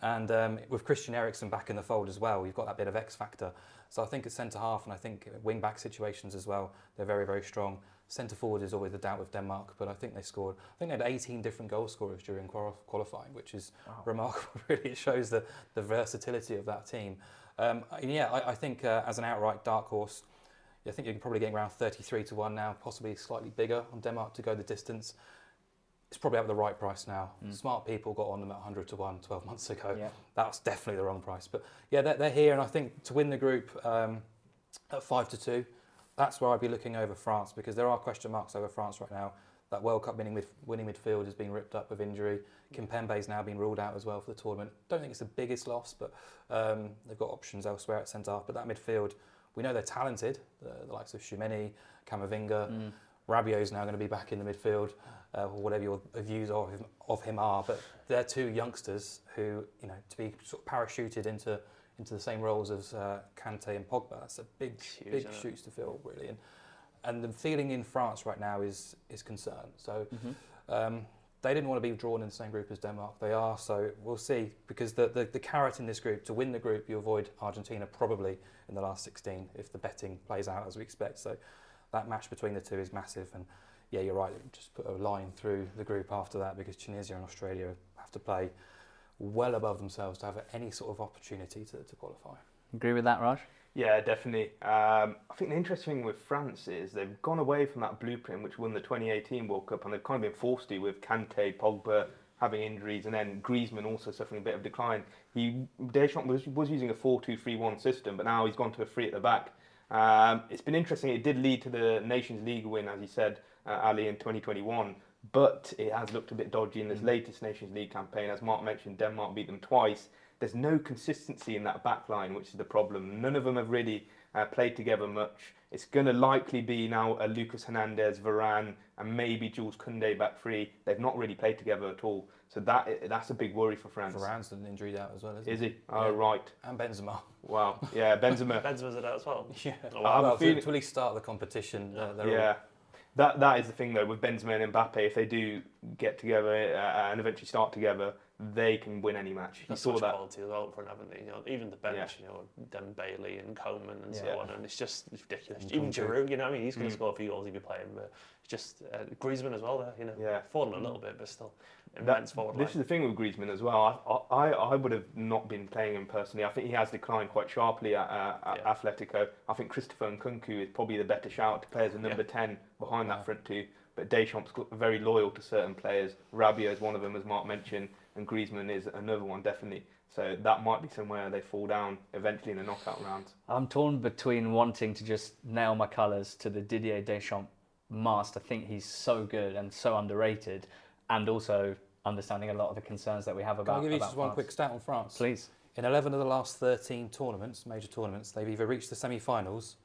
And um, with Christian Eriksen back in the fold as well, you've got that bit of X factor. So I think at centre half and I think wing back situations as well, they're very, very strong. Centre forward is always the doubt with Denmark, but I think they scored, I think they had 18 different goal scorers during qualifying, which is remarkable. really, it shows the, the versatility of that team. Um, and yeah, I, I think uh, as an outright dark horse, I think you're probably getting around 33 to 1 now, possibly slightly bigger on Denmark to go the distance. It's probably at the right price now. Smart people got on them at 100 to 1 12 months ago. Yeah. That's definitely the wrong price. But yeah, they're, they're here, and I think to win the group um, at 5 to 2, that's where I'd be looking over France because there are question marks over France right now. That World Cup winning, mid, winning midfield has been ripped up with injury. Kimpembe's now been ruled out as well for the tournament. Don't think it's the biggest loss, but um, they've got options elsewhere at centre half. But that midfield, we know they're talented. The, the likes of Tchouaméni, Camavinga, Rabiot's now going to be back in the midfield, uh, or whatever your views of him, of him are. But they're two youngsters who, you know, to be sort of parachuted into into the same roles as uh, Kante and Pogba. That's a big, huge, big shoes to fill, really. And and the feeling in France right now is is concern. So. Um, they didn't want to be drawn in the same group as Denmark. They are, so we'll see. Because the, the, the carrot in this group, to win the group, you avoid Argentina probably in the last 16 if the betting plays out as we expect. So that match between the two is massive. And yeah, you're right, just put a line through the group after that because Tunisia and Australia have to play well above themselves to have any sort of opportunity to, to qualify. Agree with that, Raj? Yeah, definitely. Um, I think the interesting thing with France is they've gone away from that blueprint which won the 2018 World Cup, and they've kind of been forced to with Kante, Pogba having injuries, and then Griezmann also suffering a bit of decline. He Deschamps was, was using a 4-2-3-1 system, but now he's gone to a three at the back. Um, it's been interesting. It did lead to the Nations League win, as you said, uh, Ali, in 2021. But it has looked a bit dodgy in this mm. latest Nations League campaign. As Mark mentioned, Denmark beat them twice there's no consistency in that back line, which is the problem. None of them have really uh, played together much. It's going to likely be now a Lucas Hernandez, Varane, and maybe Jules Koundé back three. They've not really played together at all. So that that's a big worry for France. Varane's an injury out as well, isn't is he? Is he? Oh, yeah. right. And Benzema. Wow. Yeah, Benzema. Benzema's out as well. Yeah. Oh, wow. well, feeling... to, start the competition, uh, yeah. All... That that is the thing though with Benzema and Mbappe. If they do get together uh, and eventually start together, they can win any match. You saw that quality as well up front, haven't they? You know, even the bench, yeah. you know, Dembele and Coman and so on, and it's just it's ridiculous. And even Giroud, you know, I mean, he's going to mm. score a few goals he'll be playing, but it's just uh, Griezmann as well. There, you know, yeah, fallen a little bit, but still immense that, forward. This line. is the thing with Griezmann as well. I, I, I would have not been playing him personally. I think he has declined quite sharply at, uh, at yeah. Atletico. I think Christopher Nkunku is probably the better shout to play as a number ten behind that front two. But Deschamps very loyal to certain players. Rabiot is one of them, as Mark mentioned and Griezmann is another one definitely. So that might be somewhere they fall down eventually in the knockout rounds. I'm torn between wanting to just nail my colours to the Didier Deschamps mast. I think he's so good and so underrated, and also understanding a lot of the concerns that we have about. Can I give you just France. one quick stat on France? Please. In 11 of the last 13 tournaments, major tournaments, they've either reached the semi-finals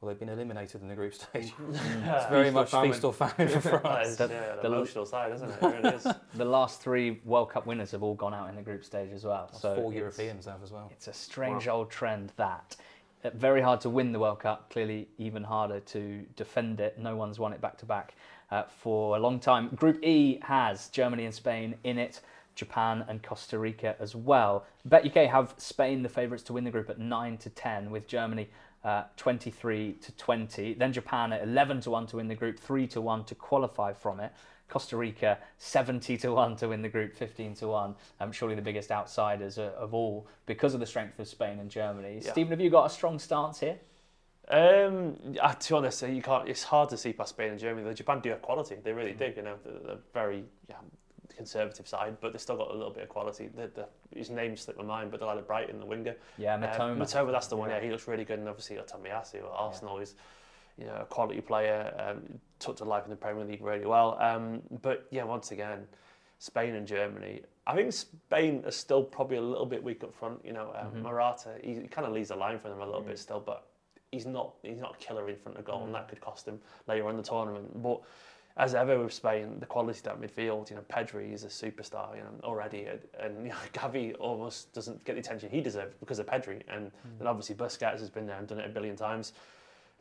well, they've been eliminated in the group stage. it's very feast much or feast or famine for France. the, yeah, the, the emotional side, isn't it? it really the last three World Cup winners have all gone out in the group stage as well. That's so four Europeans have as well. It's a strange wow. old trend that. Uh, very hard to win the World Cup, clearly even harder to defend it. No one's won it back to back uh, for a long time. Group E has Germany and Spain in it. Japan and Costa Rica as well. Bet UK have Spain the favourites to win the group at 9 to 10 with Germany uh, 23 to 20. Then Japan at 11 to 1 to win the group, 3 to 1 to qualify from it. Costa Rica 70 to 1 to win the group, 15 to 1. Um, surely the biggest outsiders of all because of the strength of Spain and Germany. Yeah. Stephen, have you got a strong stance here? Um, uh, to be honest, you can't. It's hard to see past Spain and Germany. The Japan do have quality; they really do. You know, they're, they're very yeah, conservative side, but they've still got a little bit of quality. The, the, his name slipped my mind, but the lad of Brighton, the winger. Yeah, Mitoma. Um, Mitoma, that's the one. Yeah. yeah, he looks really good. And obviously, Tomiyasu at Arsenal. Yeah. He's you know, a quality player, um, took to life in the Premier League really well. Um, but yeah, once again, Spain and Germany. I think Spain are still probably a little bit weak up front. You know, um, mm-hmm. Morata, he, he kind of leads the line for them a little mm-hmm. bit still, but he's not he's not a killer in front of goal, mm-hmm. and that could cost him later on in the tournament. But as ever with Spain, the quality that midfield, you know, Pedri is a superstar, you know, already, and you know, Gavi almost doesn't get the attention he deserves because of Pedri, and mm. then obviously Busquets has been there and done it a billion times.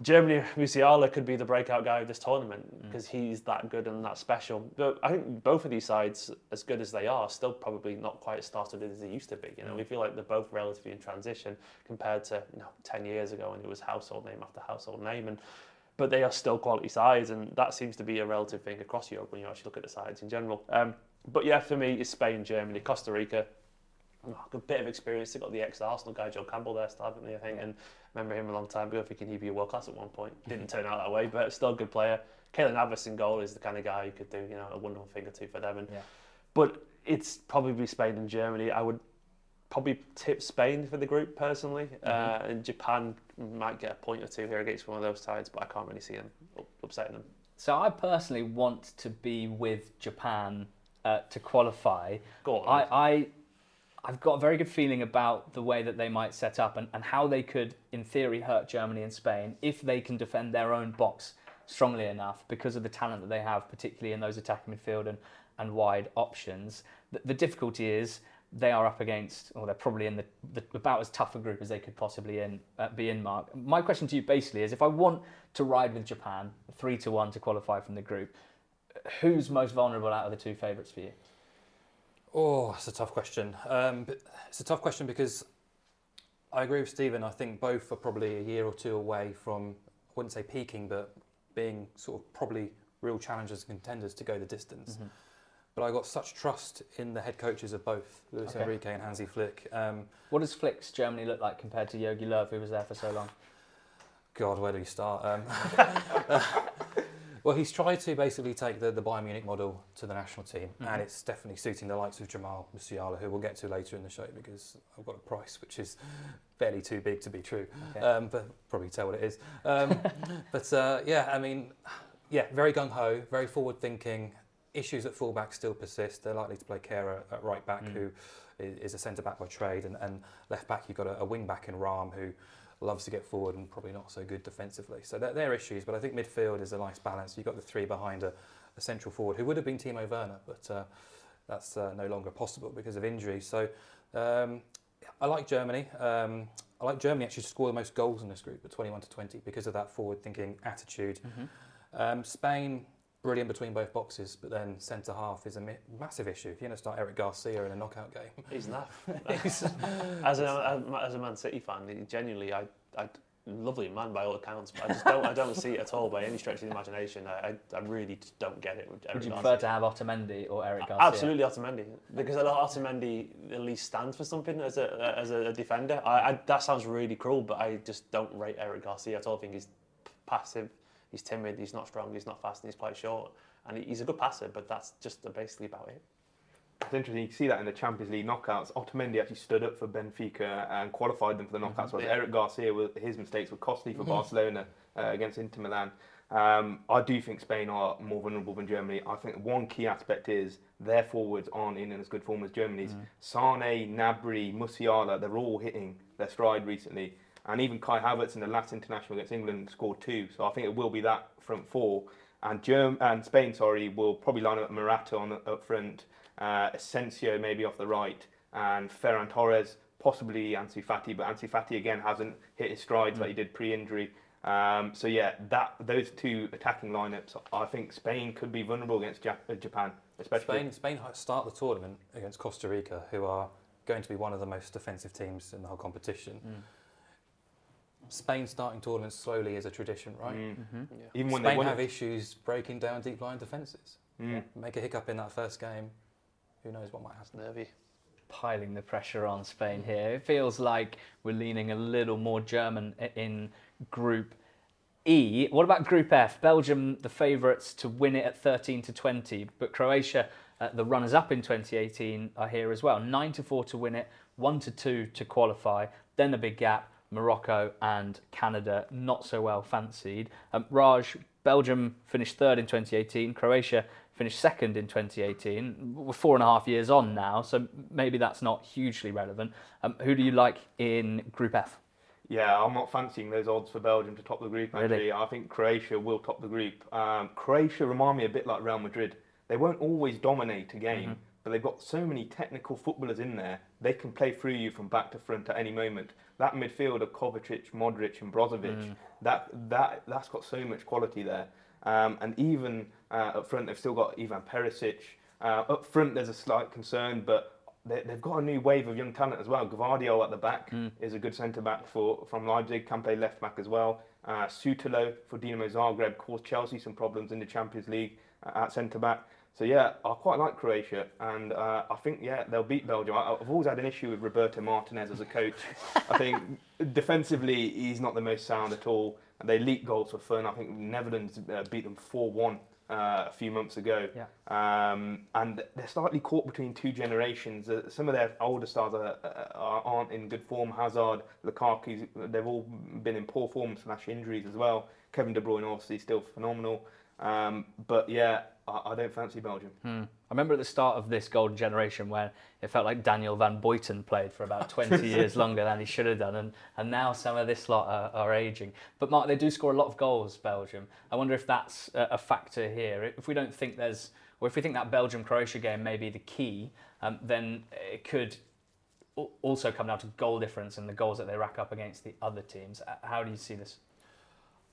Germany, Musiala could be the breakout guy of this tournament because mm. he's that good and that special. But I think both of these sides, as good as they are, still probably not quite as started as they used to be. You know, mm. we feel like they're both relatively in transition compared to you know ten years ago when it was household name after household name and but they are still quality sides, and that seems to be a relative thing across Europe when you actually look at the sides in general. Um, but yeah, for me, it's Spain, Germany, Costa Rica. Oh, a bit of experience. They've got the ex-Arsenal guy, Joel Campbell, there still, haven't they, I think? And remember him a long time ago, thinking he'd be a world class at one point. Didn't turn out that way, but still a good player. Keylor Navas in goal is the kind of guy who could do, you know, a wonderful thing or two for them. And, yeah. But it's probably Spain and Germany. I would probably tip Spain for the group personally, mm-hmm. uh, and Japan might get a point or two here against one of those sides, but I can't really see them upsetting them. So I personally want to be with Japan uh, to qualify. Go on. I, I I've got a very good feeling about the way that they might set up and, and how they could, in theory, hurt Germany and Spain if they can defend their own box strongly enough because of the talent that they have, particularly in those attacking midfield and, and wide options. The, the difficulty is they are up against, or they're probably in the, the about as tough a group as they could possibly in, uh, be in. Mark, my question to you basically is: if I want to ride with Japan, three to one to qualify from the group, who's most vulnerable out of the two favourites for you? Oh, it's a tough question. Um, it's a tough question because I agree with Stephen. I think both are probably a year or two away from, I wouldn't say peaking, but being sort of probably real challengers and contenders to go the distance. Mm-hmm. But I got such trust in the head coaches of both, Luis Okay. Enrique and Hansi Flick. Um, What does Flick's Germany look like compared to Jogi Löw, who was there for so long? God, where do we start? Um, well, he's tried to basically take the, the Bayern Munich model to the national team, Mhm. and it's definitely suiting the likes of Jamal Musiala, who we'll get to later in the show because I've got a price which is barely too big to be true, Okay. um, but probably tell what it is. Um, but uh, yeah, I mean, yeah, very gung ho, very forward thinking. Issues at fullback still persist. They're likely to play Kehrer at right back, Mm. who is a centre back by trade, and, and left back you've got a, a wing back in Raum who loves to get forward and probably not so good defensively. So they're, they're issues, but I think midfield is a nice balance. You've got the three behind a, a central forward who would have been Timo Werner, but uh, that's uh, no longer possible because of injury. So um, I like Germany. Um, I like Germany actually to score the most goals in this group at 21 to 20 because of that forward-thinking attitude. Um, Spain, brilliant between both boxes, but then centre half is a mi- massive issue. If you're going to start Eric Garcia in a knockout game, He's naff. as a as a Man City fan, genuinely, I, I lovely man by all accounts, but I just don't I don't see it at all by any stretch of the imagination. I, I, I really just don't get it. With Eric Would you Garcia. prefer to have Otamendi or Eric Garcia? Absolutely Otamendi, because I know Otamendi at least stands for something as a as a defender. I, I, that sounds really cruel, but I just don't rate Eric Garcia at all. I think he's passive, he's timid, he's not strong, he's not fast, and he's quite short. And he's a good passer, but that's just basically about it. It's interesting. You can see that in the Champions League knockouts. Otamendi actually stood up for Benfica and qualified them for the knockouts. Whereas Yeah. Eric Garcia, his mistakes were costly for Barcelona uh, against Inter Milan. Um, I do think Spain are more vulnerable than Germany. I think one key aspect is their forwards aren't in as good form as Germany's. Sane, Gnabry, Musiala, they're all hitting their stride recently. And even Kai Havertz in the last international against England scored two. So I think it will be that front four. And Germ- and Spain, sorry, will probably line up Morata on the, up front, uh, Asensio maybe off the right, and Ferran Torres, possibly Ansu Fati. But Ansu Fati again hasn't hit his strides like he did pre-injury. Um, so yeah, that those two attacking lineups, I think Spain could be vulnerable against Jap- uh, Japan, especially. Spain, Spain start the tournament against Costa Rica, who are going to be one of the most defensive teams in the whole competition. Mm. Spain starting tournaments slowly is a tradition, right? Mm. Mm-hmm. Yeah. Even when they Spain won have it. issues breaking down deep line defences. Mm. Make a hiccup in that first game, who knows what might happen. Nervy. Piling the pressure on Spain here. It feels like we're leaning a little more German in Group E. What about Group F? Belgium, the favourites to win it at 13 to 20, but Croatia, uh, the runners-up in 2018, are here as well. 9 to 4 to win it, 1 to 2 to qualify. Then the big gap: Morocco and Canada, not so well fancied. Um, Raj, Belgium finished third in 2018. Croatia finished second in 2018. We're four and a half years on now, so maybe that's not hugely relevant. Um, who do you like in Group F? Yeah, I'm not fancying those odds for Belgium to top the group. Really? Actually, I think Croatia will top the group. Um, Croatia remind me a bit like Real Madrid. They won't always dominate a game, but they've got so many technical footballers in there. They can play through you from back to front at any moment. That midfield of Kovacic, Modric, and Brozovic, that that that's got so much quality there. Um, and even uh, up front, they've still got Ivan Perisic. Uh, up front, there's a slight concern, but they, they've got a new wave of young talent as well. Gvardiol at the back is a good centre back for from Leipzig. Campe left back as well. Uh, for Dinamo Zagreb caused Chelsea some problems in the Champions League uh, at centre back. So yeah, I quite like Croatia, and uh, I think yeah they'll beat Belgium. I, I've always had an issue with Roberto Martinez as a coach. I think defensively he's not the most sound at all. And they leak goals for fun. I think Netherlands uh, beat them four one uh, a few months ago. Yeah. Um, and they're slightly caught between two generations. Uh, some of their older stars are, are, aren't in good form. Hazard, Lukaku, they've all been in poor form slash injuries as well. Kevin De Bruyne obviously still phenomenal. Um, but yeah, I, I don't fancy Belgium. Hmm. I remember at the start of this golden generation when it felt like Daniel Van Buyten played for about 20 years longer than he should have done, and, and now some of this lot are, are aging. But Mark, they do score a lot of goals, Belgium. I wonder if that's a, a factor here. If we don't think there's, or if we think that Belgium Croatia game may be the key, um, then it could also come down to goal difference and the goals that they rack up against the other teams. Uh, How do you see this?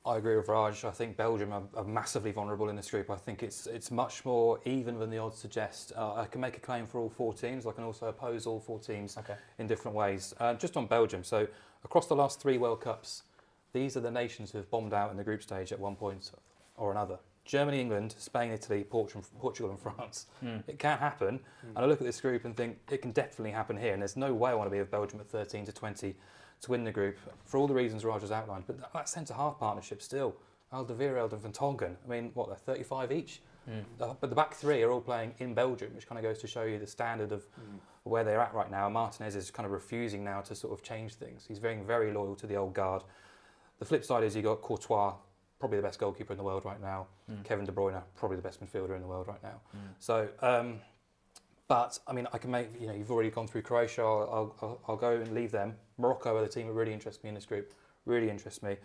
I agree with Raj. I think Belgium are, are, massively vulnerable in this group. I think it's it's much more even than the odds suggest. Uh, I can make a claim for all four teams. I can also oppose all four teams okay. in different ways. Uh, just on Belgium, so across the last three World Cups, these are the nations who have bombed out in the group stage at one point or another. Germany, England, Spain, Italy, Portugal, and France. Mm. It can happen. Mm. And I look at this group and think it can definitely happen here. And there's no way I want to be with Belgium at 13 to 20 to win the group for all the reasons Roger's outlined. But that, that centre half partnership still, Alderweireld and Vertonghen, I mean, what, they're 35 each? Mm. But the back three are all playing in Belgium, which kind of goes to show you the standard of mm. where they're at right now. Martinez is kind of refusing now to sort of change things. He's being very loyal to the old guard. The flip side is you've got Courtois, probably the best goalkeeper in the world right now. Mm. Kevin De Bruyne, probably the best midfielder in the world right now. Mm. So, um, but I mean, I can make you know you've already gone through Croatia. I'll, I'll, I'll go and leave them. Morocco are the team that really interest me in this group. Really interest me.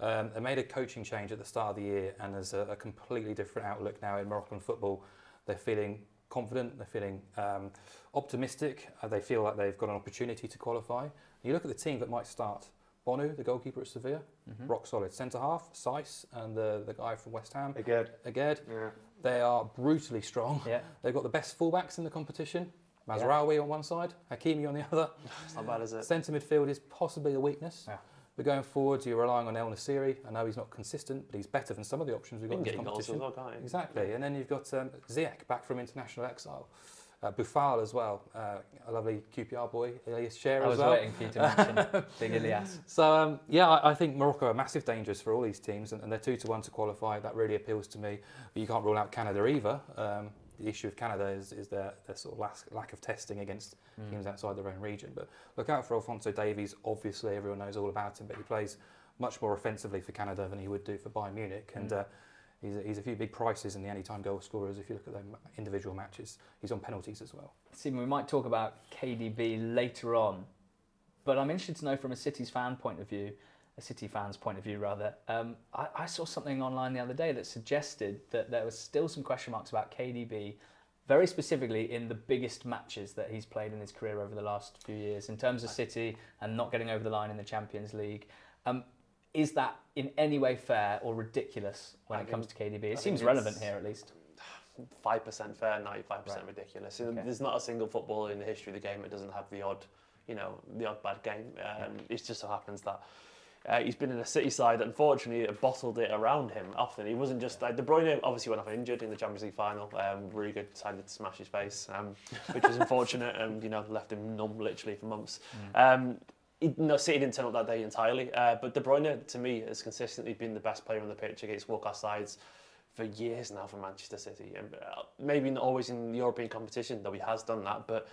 Um, they made a coaching change at the start of the year, and there's a, a completely different outlook now in Moroccan football. They're feeling confident. They're feeling um, optimistic. Uh, they feel like they've got an opportunity to qualify. You look at the team that might start. Bounou, the goalkeeper at Sevilla, mm-hmm. rock solid. Centre half, Saïss, and the, the guy from West Ham. Aguerd. Aguerd. Yeah. They are brutally strong. Yeah. They've got the best fullbacks in the competition. Mazraoui yeah. on one side, Hakimi on the other. It's not bad, is it? Centre midfield is possibly a weakness. Yeah. But going forward, you're relying on El Nesyri. I know he's not consistent, but he's better than some of the options we've got in this competition. Well, exactly. And then you've got um, Ziyech back from international exile. Uh, Boufal as well, uh, a lovely QPR boy, Ilias Chair as well. I was waiting for you to mention Big Ilias. So um, yeah, I, I, think Morocco are massive dangers for all these teams, and, and, they're two to one to qualify. That really appeals to me. But you can't rule out Canada either. Um, the issue of Canada is, is their, their sort of lack, lack of testing against mm. teams outside their own region. But look out for Alphonso Davies. Obviously, everyone knows all about him, but he plays much more offensively for Canada than he would do for Bayern Munich. And mm. uh, He's a, he's a few big prices in the anytime goal scorers if you look at them individual matches. He's on penalties as well. Stephen, we might talk about KDB later on, but I'm interested to know from a City's fan point of view, a City fan's point of view rather. Um, I, I saw something online the other day that suggested that there was still some question marks about KDB very specifically in the biggest matches that he's played in his career over the last few years in terms of City and not getting over the line in the Champions League. Um, is that in any way fair or ridiculous when I it comes to KDB? It I seems relevant here at least. Five percent fair, ninety-five percent ridiculous. Okay. There's not a single footballer in the history of the game that doesn't have the odd, you know, the odd bad game. Um, yeah. It just so happens that. Uh, he's been in a City side that unfortunately bottled it around him often. He wasn't just like De Bruyne obviously went off injured in the Champions League final. Um, really good, decided to smash his face, um, which was unfortunate and you know left him numb literally for months. Mm. Um, he, no, City didn't turn up that day entirely. Uh, but De Bruyne, to me, has consistently been the best player on the pitch against world-class sides for years now for Manchester City. And uh, maybe not always in the European competition, though he has done that, but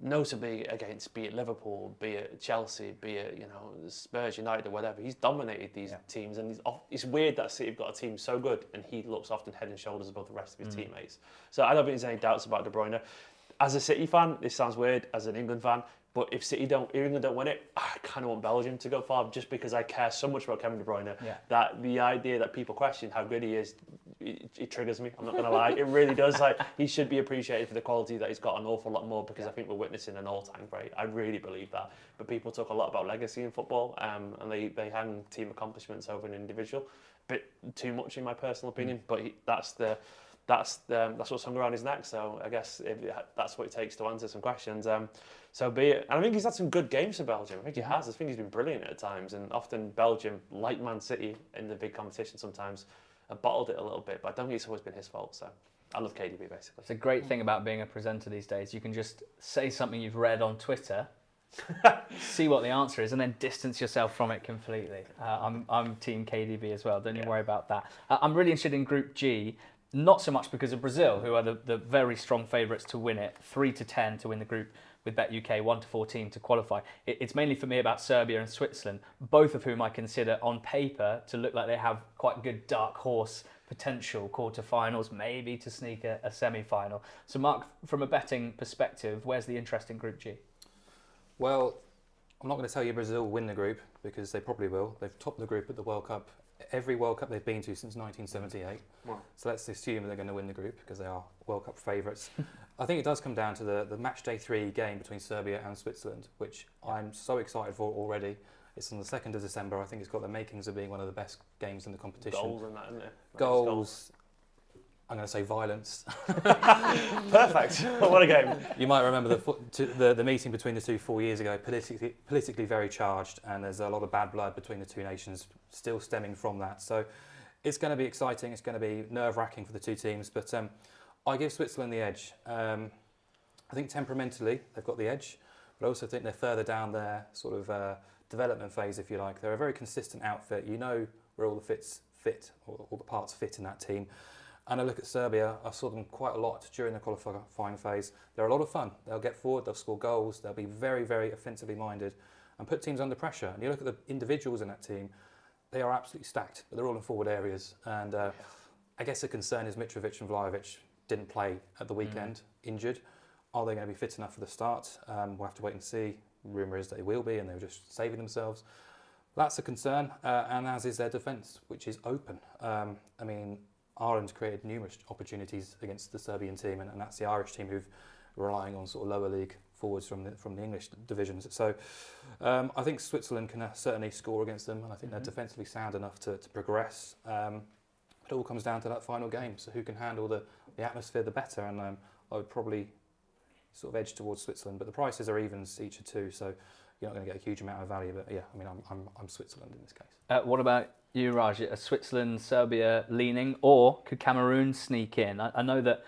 notably against be it Liverpool, be it Chelsea, be it you know Spurs, United, or whatever. He's dominated these yeah. teams, and off, it's weird that City have got a team so good, and he looks often head and shoulders above the rest of his mm. teammates. So I don't think there's any doubts about De Bruyne. As a City fan, this sounds weird. As an England fan, but if City don't, if England don't win it, I kind of want Belgium to go far, just because I care so much about Kevin De Bruyne. Yeah. That the idea that people question how good he is, it, it triggers me. I'm not going to lie, it really does. Like he should be appreciated for the quality that he's got an awful lot more, because yeah. I think we're witnessing an all-time great. I really believe that. But people talk a lot about legacy in football, um, and they they hang team accomplishments over an individual. Bit too much, in my personal opinion. Mm. But he, that's the that's the, that's what's hung around his neck. So I guess if that's what it takes to answer some questions. Um, so be it. And I think he's had some good games for Belgium. I think he has. I think he's been brilliant at times. And often Belgium, like Man City in the big competition, sometimes have bottled it a little bit. But I don't think it's always been his fault. So I love KDB basically. It's a great thing about being a presenter these days. You can just say something you've read on Twitter. see what the answer is and then distance yourself from it completely. Uh, I'm, I'm team KDB as well, don't you worry about that. Uh, I'm really interested in Group G, not so much because of Brazil, who are the, the very strong favourites to win it, 3 to 10 to win the group with Bet UK 1 to 14 to qualify. It, it's mainly for me about Serbia and Switzerland, both of whom I consider on paper to look like they have quite good dark horse potential quarterfinals, maybe to sneak a, a semi final. So, Mark, from a betting perspective, where's the interest in Group G? Well, I'm not going to tell you Brazil will win the group because they probably will. They've topped the group at the World Cup every World Cup they've been to since 1978. Wow. So let's assume they're going to win the group because they are World Cup favourites. I think it does come down to the, the match day three game between Serbia and Switzerland, which I'm so excited for already. It's on the 2nd of December. I think it's got the makings of being one of the best games in the competition. Goals and that, isn't it? Goals. I'm going to say violence. Perfect. what a game. You might remember the, the the meeting between the two four years ago, politically politically very charged, and there's a lot of bad blood between the two nations still stemming from that. So it's going to be exciting. It's going to be nerve wracking for the two teams, but um, I give Switzerland the edge. Um, I think temperamentally they've got the edge, but I also think they're further down their sort of uh, development phase, if you like. They're a very consistent outfit. You know where all the fits fit, or all the parts fit in that team. And I look at Serbia, I saw them quite a lot during the qualifying phase. They're a lot of fun. They'll get forward, they'll score goals, they'll be very, very offensively minded and put teams under pressure. And you look at the individuals in that team, they are absolutely stacked, but they're all in forward areas. And uh, I guess the concern is Mitrovic and Vlahovic didn't play at the weekend, injured. Are they going to be fit enough for the start? Um, we'll have to wait and see. Rumour is they will be, and they're just saving themselves. That's a concern, uh, and as is their defence, which is open. Um, I mean, Ireland created numerous opportunities against the Serbian team, and, and that's the Irish team who've relying on sort of lower league forwards from the from the English divisions. So um, I think Switzerland can uh, certainly score against them, and I think they're defensively sound enough to, to progress. Um, it all comes down to that final game. So who can handle the, the atmosphere the better? And um, I would probably sort of edge towards Switzerland, but the prices are evens each of two, so you're not going to get a huge amount of value. But yeah, I mean, I'm, I'm, I'm Switzerland in this case. Uh, what about you, Raj? Are Switzerland, Serbia leaning, or could Cameroon sneak in? I, I know that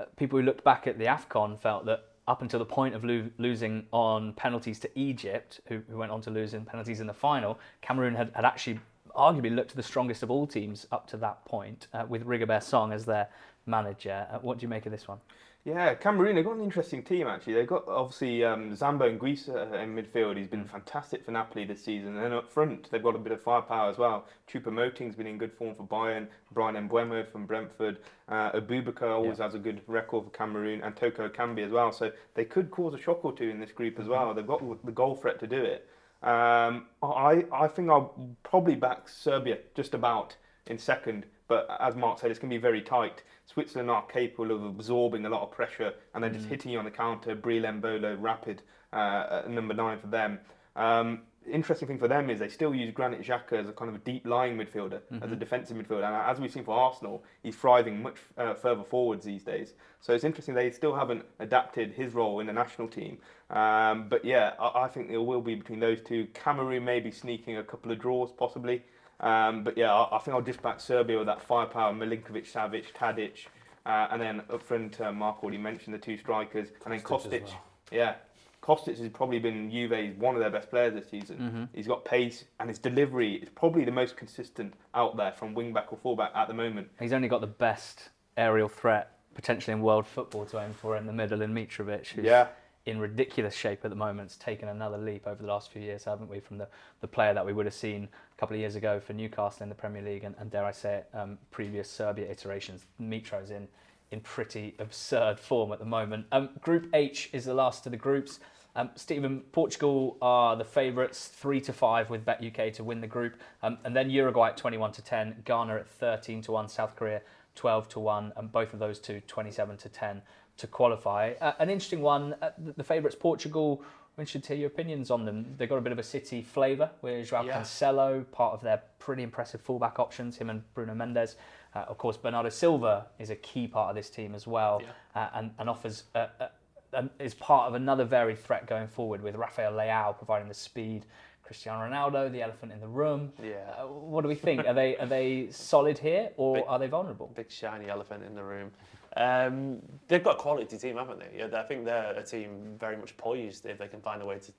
uh, people who looked back at the AFCON felt that up until the point of lo- losing on penalties to Egypt, who, who went on to lose in penalties in the final, Cameroon had, had actually arguably looked the strongest of all teams up to that point, uh, with Rigobert Song as their manager. Uh, what do you make of this one? Yeah, Cameroon, they've got an interesting team actually. They've got obviously um, Zambo Anguissa in midfield. He's been fantastic for Napoli this season. And then up front, they've got a bit of firepower as well. Choupo-Moting's been in good form for Bayern. Bryan Mbeumo from Brentford. Uh, Abubakar always has a good record for Cameroon. And Toko Ekambi as well. So they could cause a shock or two in this group as well. They've got the goal threat to do it. Um, I, I think I'll probably back Serbia just about in second. But as Mark said, it's going to be very tight. Switzerland are capable of absorbing a lot of pressure and then just hitting you on the counter. Breel Embolo, rapid, uh, number nine for them. Um, interesting thing for them is they still use Granit Xhaka as a kind of a deep lying midfielder, as a defensive midfielder. And as we've seen for Arsenal, he's thriving much uh, further forwards these days. So it's interesting they still haven't adapted his role in the national team. Um, but yeah, I, I think it will be between those two. Cameroon maybe sneaking a couple of draws possibly. Um, but yeah, I, I think I'll just back Serbia with that firepower: Milinkovic, Savic, Tadic, uh, and then up front, uh, Mark already mentioned the two strikers, and then Kostic well. Yeah, Kostic has probably been Juve's one of their best players this season. He's got pace, and his delivery is probably the most consistent out there from wing back or fullback at the moment. He's only got the best aerial threat potentially in world football to aim for in the middle in Mitrovic, who's Yeah. In ridiculous shape at the moment. It's taken another leap over the last few years, haven't we, from the, the player that we would have seen a couple of years ago for Newcastle in the Premier League and, and dare I say it, um, previous Serbia iterations. Mitro's in in pretty absurd form at the moment. Um, group H is the last of the groups. Um, Stephen, Portugal are the favourites, three to five with Bet UK to win the group, um, and then Uruguay at twenty-one to ten, Ghana at thirteen to one, South Korea twelve to one, and both of those two 27 to ten to qualify. Uh, an interesting one. Uh, the, the favourites, Portugal. We should hear your opinions on them. They've got a bit of a city flavour with Joao Yeah. Cancelo, part of their pretty impressive fullback options, him and Bruno Mendes. Uh, of course, Bernardo Silva is a key part of this team as well, uh, and, and offers uh, uh, um, is part of another varied threat going forward with Rafael Leao providing the speed, Cristiano Ronaldo, the elephant in the room. Yeah. Uh, what do we think? Are they are they solid here or Big- are they vulnerable? Big shiny elephant in the room. Um, they've got a quality team, haven't they? Yeah, I think they're a team very much poised if they can find a way to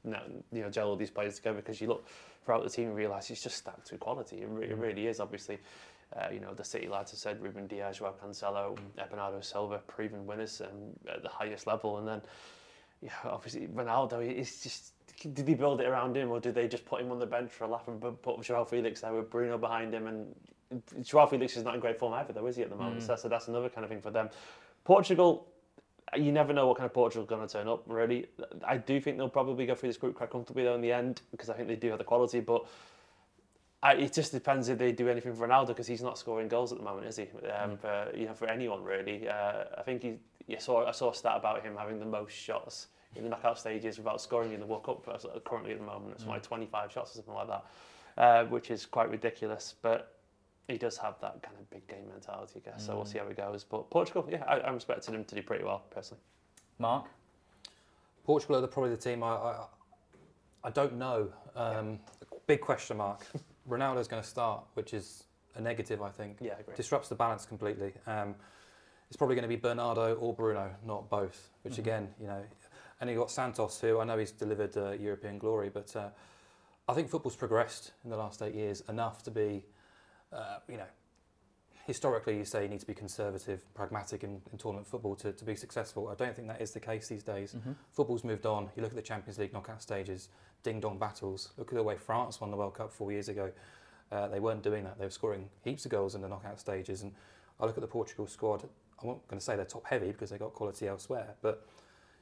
you know gel all these players together. Because you look throughout the team and realise it's just stacked with quality. It, re- it really is. Obviously, uh, you know the City lads have said Ruben Dias, Joao Cancelo, mm. Bernardo Silva, proven winners um, at the highest level, and then yeah, obviously Ronaldo. It's just did they build it around him or did they just put him on the bench for a laugh and put put Joao Felix there with Bruno behind him and Joao Felix is not in great form either though is he at the moment so, so that's another kind of thing for them Portugal you never know what kind of Portugal Portugal's going to turn up really I do think they'll probably go through this group quite comfortably though in the end because I think they do have the quality but I, it just depends if they do anything for Ronaldo because he's not scoring goals at the moment, is he? Um, for, you know, for anyone really. Uh, I think he. You saw, I saw a stat about him having the most shots in the knockout stages without scoring in the World Cup currently at the moment. It's like 25 shots or something like that, uh, which is quite ridiculous. But he does have that kind of big game mentality, I guess. So we'll see how it goes. But Portugal, yeah, I, I'm expecting him to do pretty well personally. Mark? Portugal are the, probably the team I, I, I don't know. Um, big question mark. Ronaldo's going to start, which is a negative, I think. Yeah, I agree. Disrupts the balance completely. Um, it's probably going to be Bernardo or Bruno, not both. Which Mhm. again, you know, and you got Santos, who I know he's delivered uh, European glory, but uh, I think football's progressed in the last eight years enough to be, uh, you know, historically you say you need to be conservative, pragmatic in, in tournament football to, to be successful. I don't think that is the case these days. Mm-hmm. Football's moved on. You look at the Champions League knockout stages, ding dong battles. Look at the way France won the World Cup four years ago. Uh, they weren't doing that. They were scoring heaps of goals in the knockout stages. And I look at the Portugal squad. I'm not going to say they're top heavy because they got quality elsewhere, but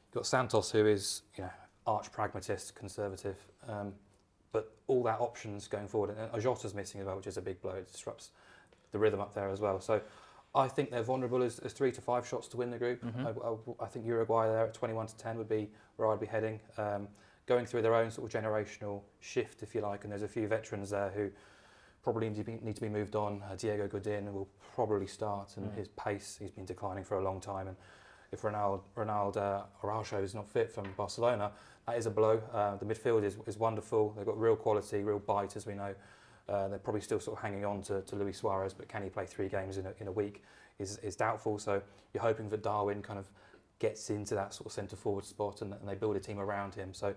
you've got Santos, who is you know arch pragmatist, conservative. Um, but all that options going forward, and Ajota's missing as well, which is a big blow. It disrupts the rhythm up there as well. So I think they're vulnerable as, as three to five shots to win the group. Mhm. I, I- I think Uruguay there at 21 to 10 would be where I'd be heading. Um, going through their own sort of generational shift, if you like, and there's a few veterans there who probably need to be, need to be moved on. Uh, Diego Godin will probably start, and Mm. his pace, he's been declining for a long time. And if Ronaldo, Ronaldo uh, Araujo is not fit from Barcelona, that is a blow. Uh, the midfield is, is wonderful. They've got real quality, real bite, as we know. Uh, they're probably still sort of hanging on to, to Luis Suarez, but can he play three games in a, in a week is, is doubtful. So you're hoping that Darwin kind of gets into that sort of centre forward spot and, and they build a team around him. So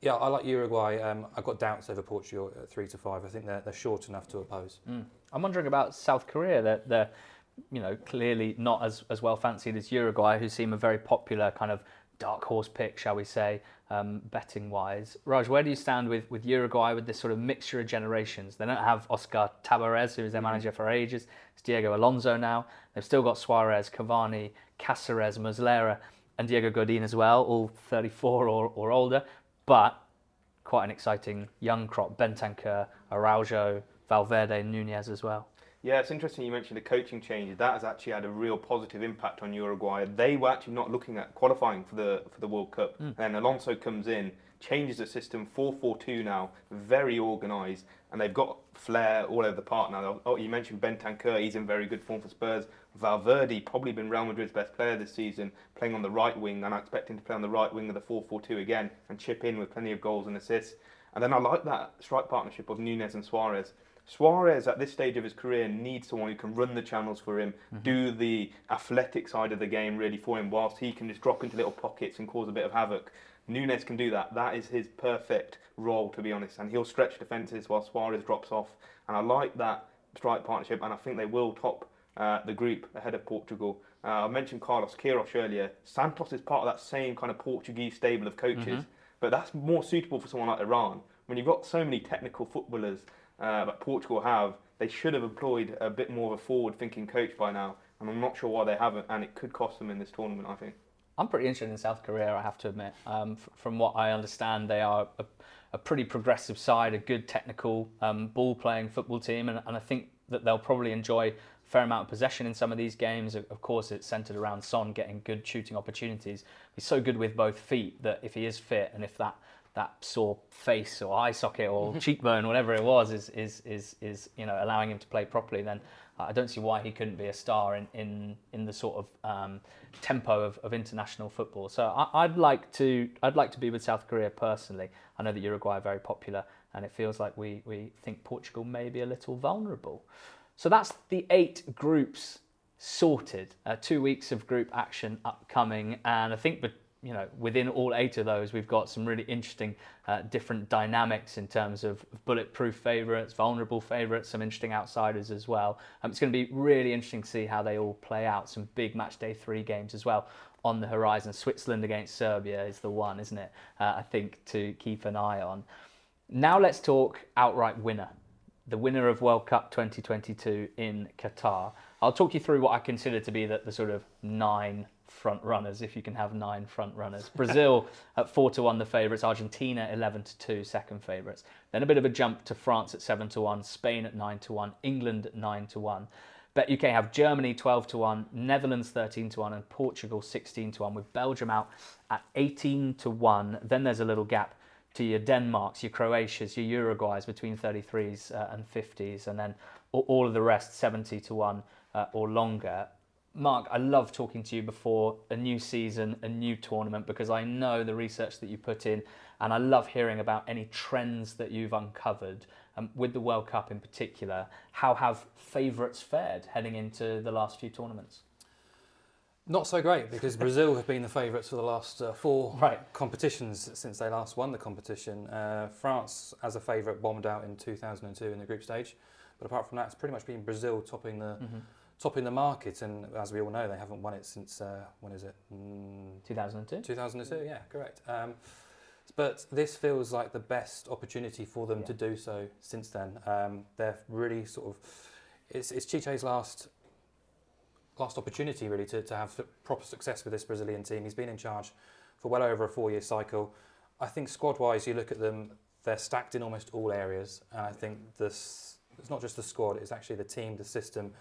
yeah, I like Uruguay. Um, I've got doubts over Portugal at three to five. I think they're, they're short enough to oppose. Mm. I'm wondering about South Korea. They're, they're you know, clearly not as, as well fancied as Uruguay, who seem a very popular kind of dark horse pick, shall we say, um, betting wise. Raj, where do you stand with, with Uruguay with this sort of mixture of generations? They don't have Oscar Tabarez, who was their manager for ages. It's Diego Alonso now. They've still got Suarez, Cavani, Caceres, Muslera, and Diego Godin as well, all 34 or, or older. But quite an exciting young crop. Bentancur, Araujo, Valverde, Nunez as well. Yeah, it's interesting you mentioned the coaching changes. That has actually had a real positive impact on Uruguay. They were actually not looking at qualifying for the for the World Cup. Hmm. And Alonso comes in, changes the system 4-4-2 now, very organised, and they've got flair all over the park now. Oh, you mentioned Bentancur, he's in very good form for Spurs. Valverde, probably been Real Madrid's best player this season, playing on the right wing, and I expect him to play on the right wing of the 4-4-2 again and chip in with plenty of goals and assists. And then I like that strike partnership of Nunez and Suarez. Suarez at this stage of his career needs someone who can run the channels for him, do the athletic side of the game really for him, whilst he can just drop into little pockets and cause a bit of havoc. Nunez can do that. That is his perfect role, to be honest, and he'll stretch defences while Suarez drops off. And I like that strike partnership, and I think they will top uh, the group ahead of Portugal. Uh, I mentioned Carlos Queiroz earlier. Santos is part of that same kind of Portuguese stable of coaches, but that's more suitable for someone like Iran. When you've got so many technical footballers uh, that Portugal have, they should have employed a bit more of a forward-thinking coach by now, and I'm not sure why they haven't, and it could cost them in this tournament. I think. I'm pretty interested in South Korea, I have to admit. Um, f- from what I understand, they are a, a pretty progressive side, a good technical um, ball playing football team, and, and I think that they'll probably enjoy a fair amount of possession in some of these games. Of course, it's centred around Son getting good shooting opportunities. He's so good with both feet that if he is fit and if that that sore face or eye socket or cheekbone, whatever it was, is is is is you know allowing him to play properly, then I don't see why he couldn't be a star in in, in the sort of um, tempo of, of international football. So I, I'd like to I'd like to be with South Korea personally. I know that Uruguay are very popular, and it feels like we we think Portugal may be a little vulnerable. So that's the eight groups sorted. Uh, two weeks of group action upcoming, and I think, but you know, within all eight of those, we've got some really interesting uh, different dynamics in terms of bulletproof favourites, vulnerable favourites, some interesting outsiders as well. Um, it's going to be really interesting to see how they all play out. Some big match day three games as well on the horizon. Switzerland against Serbia is the one, isn't it? Uh, I think to keep an eye on. Now let's talk outright winner the winner of World Cup 2022 in Qatar. I'll talk you through what I consider to be the, the sort of nine front runners, if you can have nine front runners. Brazil at four to one, the favourites. Argentina 11 to two, second favourites. Then a bit of a jump to France at seven to one, Spain at nine to one, England at nine to one. Bet UK have Germany 12 to 1, Netherlands 13 to 1, and Portugal 16 to 1, with Belgium out at 18 to 1. Then there's a little gap to your Denmarks, your Croatias, your Uruguays between 33s uh, and 50s, and then all, all of the rest 70 to 1 uh, or longer. Mark, I love talking to you before a new season, a new tournament, because I know the research that you put in, and I love hearing about any trends that you've uncovered um, with the World Cup in particular. How have favourites fared heading into the last few tournaments? Not so great because Brazil have been the favourites for the last uh, four Right. competitions since they last won the competition. Uh, France, as a favourite, bombed out in 2002 in the group stage, but apart from that, it's pretty much been Brazil topping the Mm-hmm. Topping the market. And as we all know, they haven't won it since uh, when is it? Mm, 2002? 2002, yeah, correct. Um, but this feels like the best opportunity for them Yeah. to do so since then. Um, they're really sort of, it's, it's Tite's last last opportunity really to, to have proper success with this Brazilian team. He's been in charge for well over a four-year cycle. I think squad-wise, you look at them, they're stacked in almost all areas. And I think this, it's not just the squad, it's actually the team, the system.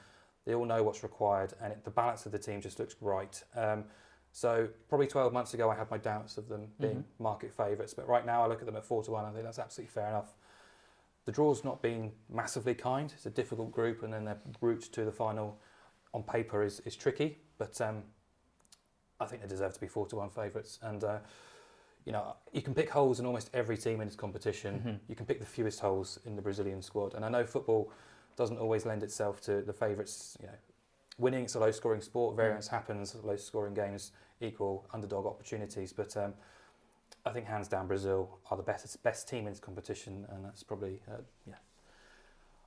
They all know what's required, and it, the balance of the team just looks right. Um, so probably 12 months ago, I had my doubts of them being Mhm. market favourites, but right now I look at them at four to one. I think that's absolutely fair enough. The draw's not been massively kind. It's a difficult group, and then their route to the final on paper is, is tricky. But um, I think they deserve to be four to one favourites. And uh, you know, you can pick holes in almost every team in this competition. Mhm. You can pick the fewest holes in the Brazilian squad. And I know football doesn't always lend itself to the favourites. You know, winning it's a low-scoring sport. Variance happens. Low-scoring games equal underdog opportunities. But um, I think hands down Brazil are the best best team in this competition, and that's probably uh, yeah.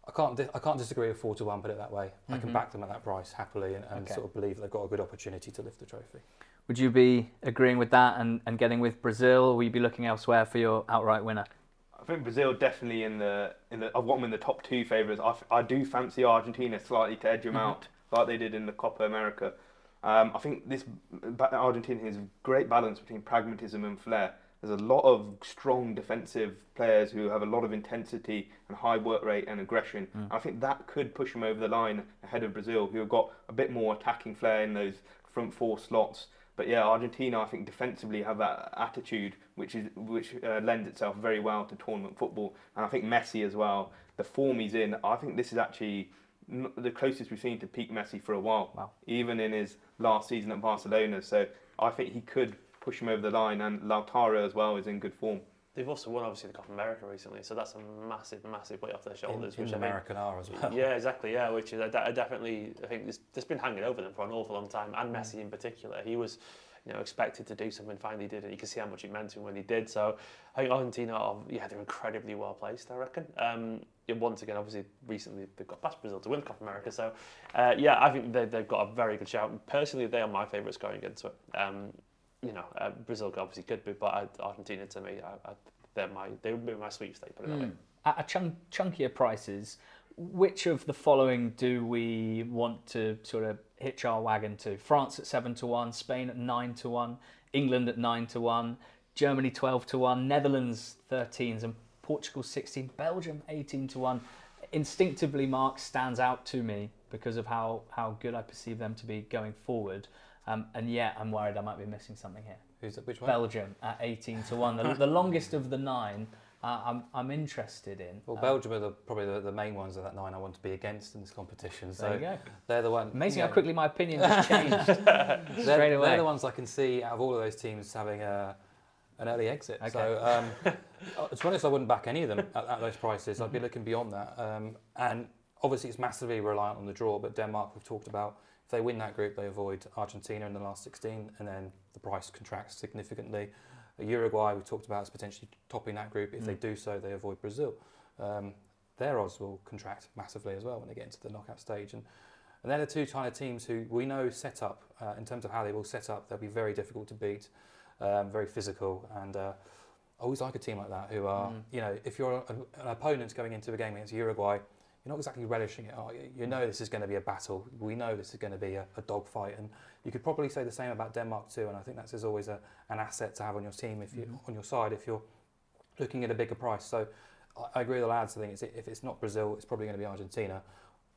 I can't di- I can't disagree with four to one. Put it that way. I can Mhm. back them at that price happily, and, and Okay. sort of believe they've got a good opportunity to lift the trophy. Would you be agreeing with that and, and getting with Brazil, or will you be looking elsewhere for your outright winner? I think Brazil definitely in the in the. I've got them in the top two favourites. I, I do fancy Argentina slightly to edge them Mhm. out, like they did in the Copa America. Um, I think this Argentina has a great balance between pragmatism and flair. There's a lot of strong defensive players who have a lot of intensity and high work rate and aggression. Mm. I think that could push them over the line ahead of Brazil, who have got a bit more attacking flair in those front four slots. But yeah, Argentina, I think defensively have that attitude, which is which uh, lends itself very well to tournament football. And I think Messi as well, the form he's in, I think this is actually the closest we've seen to peak Messi for a while, Wow. even in his last season at Barcelona. So I think he could push him over the line, and Lautaro as well is in good form. They've also won obviously the Copa America recently, so that's a massive, massive weight off their shoulders. in which the I think- American R as well. Yeah, exactly. Yeah, which is I, I definitely I think this this been hanging over them for an awful long time, and Mm. Messi in particular. He was, you know, expected to do something. Finally, did it. You can see how much it meant to him when he did. So I think Argentina, are, yeah, they're incredibly well placed. I reckon. Um, once again, obviously, recently they've got past Brazil to win the Copa America. So uh, yeah, I think they, they've got a very good shout. Personally, they are my favourites going into it. Um, you know, uh, Brazil obviously could be, but Argentina to me, I, I, they're my they would be my sweepstake. Put it that way. Mm. At a chunk, chunkier prices, which of the following do we want to sort of hitch our wagon to? France at 7 to 1, Spain at 9 to 1, England at 9 to 1, Germany 12 to 1, Netherlands 13s, and Portugal 16, Belgium 18 to 1. Instinctively, Mark stands out to me because of how, how good I perceive them to be going forward. Um, and yet, I'm worried I might be missing something here. Who's that? Which one? Belgium at 18 to 1, the, the longest of the nine. Uh, I'm, I'm interested in. Well, Um, Belgium are the, probably the, the main ones of that nine I want to be against in this competition. There you So go. they're the one. Amazing you how quickly my opinion has changed they're, straight away. they're the ones I can see out of all of those teams having a, an early exit. So um, uh, to be honest, I wouldn't back any of them at, at those prices. I'd be looking beyond that. Um, and obviously, it's massively reliant on the draw. But Denmark, we've talked about, if they win that group, they avoid Argentina in the last 16, and then the price contracts significantly. Uruguay, we talked about, is potentially topping that group. If they Mm. do so, they avoid Brazil. Um, their odds will contract massively as well when they get into the knockout stage. And, and they're the two China teams who we know set up uh, in terms of how they will set up. They'll be very difficult to beat, um, very physical, and uh, I always like a team like that who are, Mm. you know, if you're an, an opponent going into a game against Uruguay, you're not exactly relishing it. Are you? you know this is going to be a battle. We know this is going to be a, a dogfight, and you could probably say the same about Denmark too. And I think that's is always a, an asset to have on your team if you Mhm. on your side if you're looking at a bigger price. So I, I agree with the lads. I think it's, if it's not Brazil, it's probably going to be Argentina.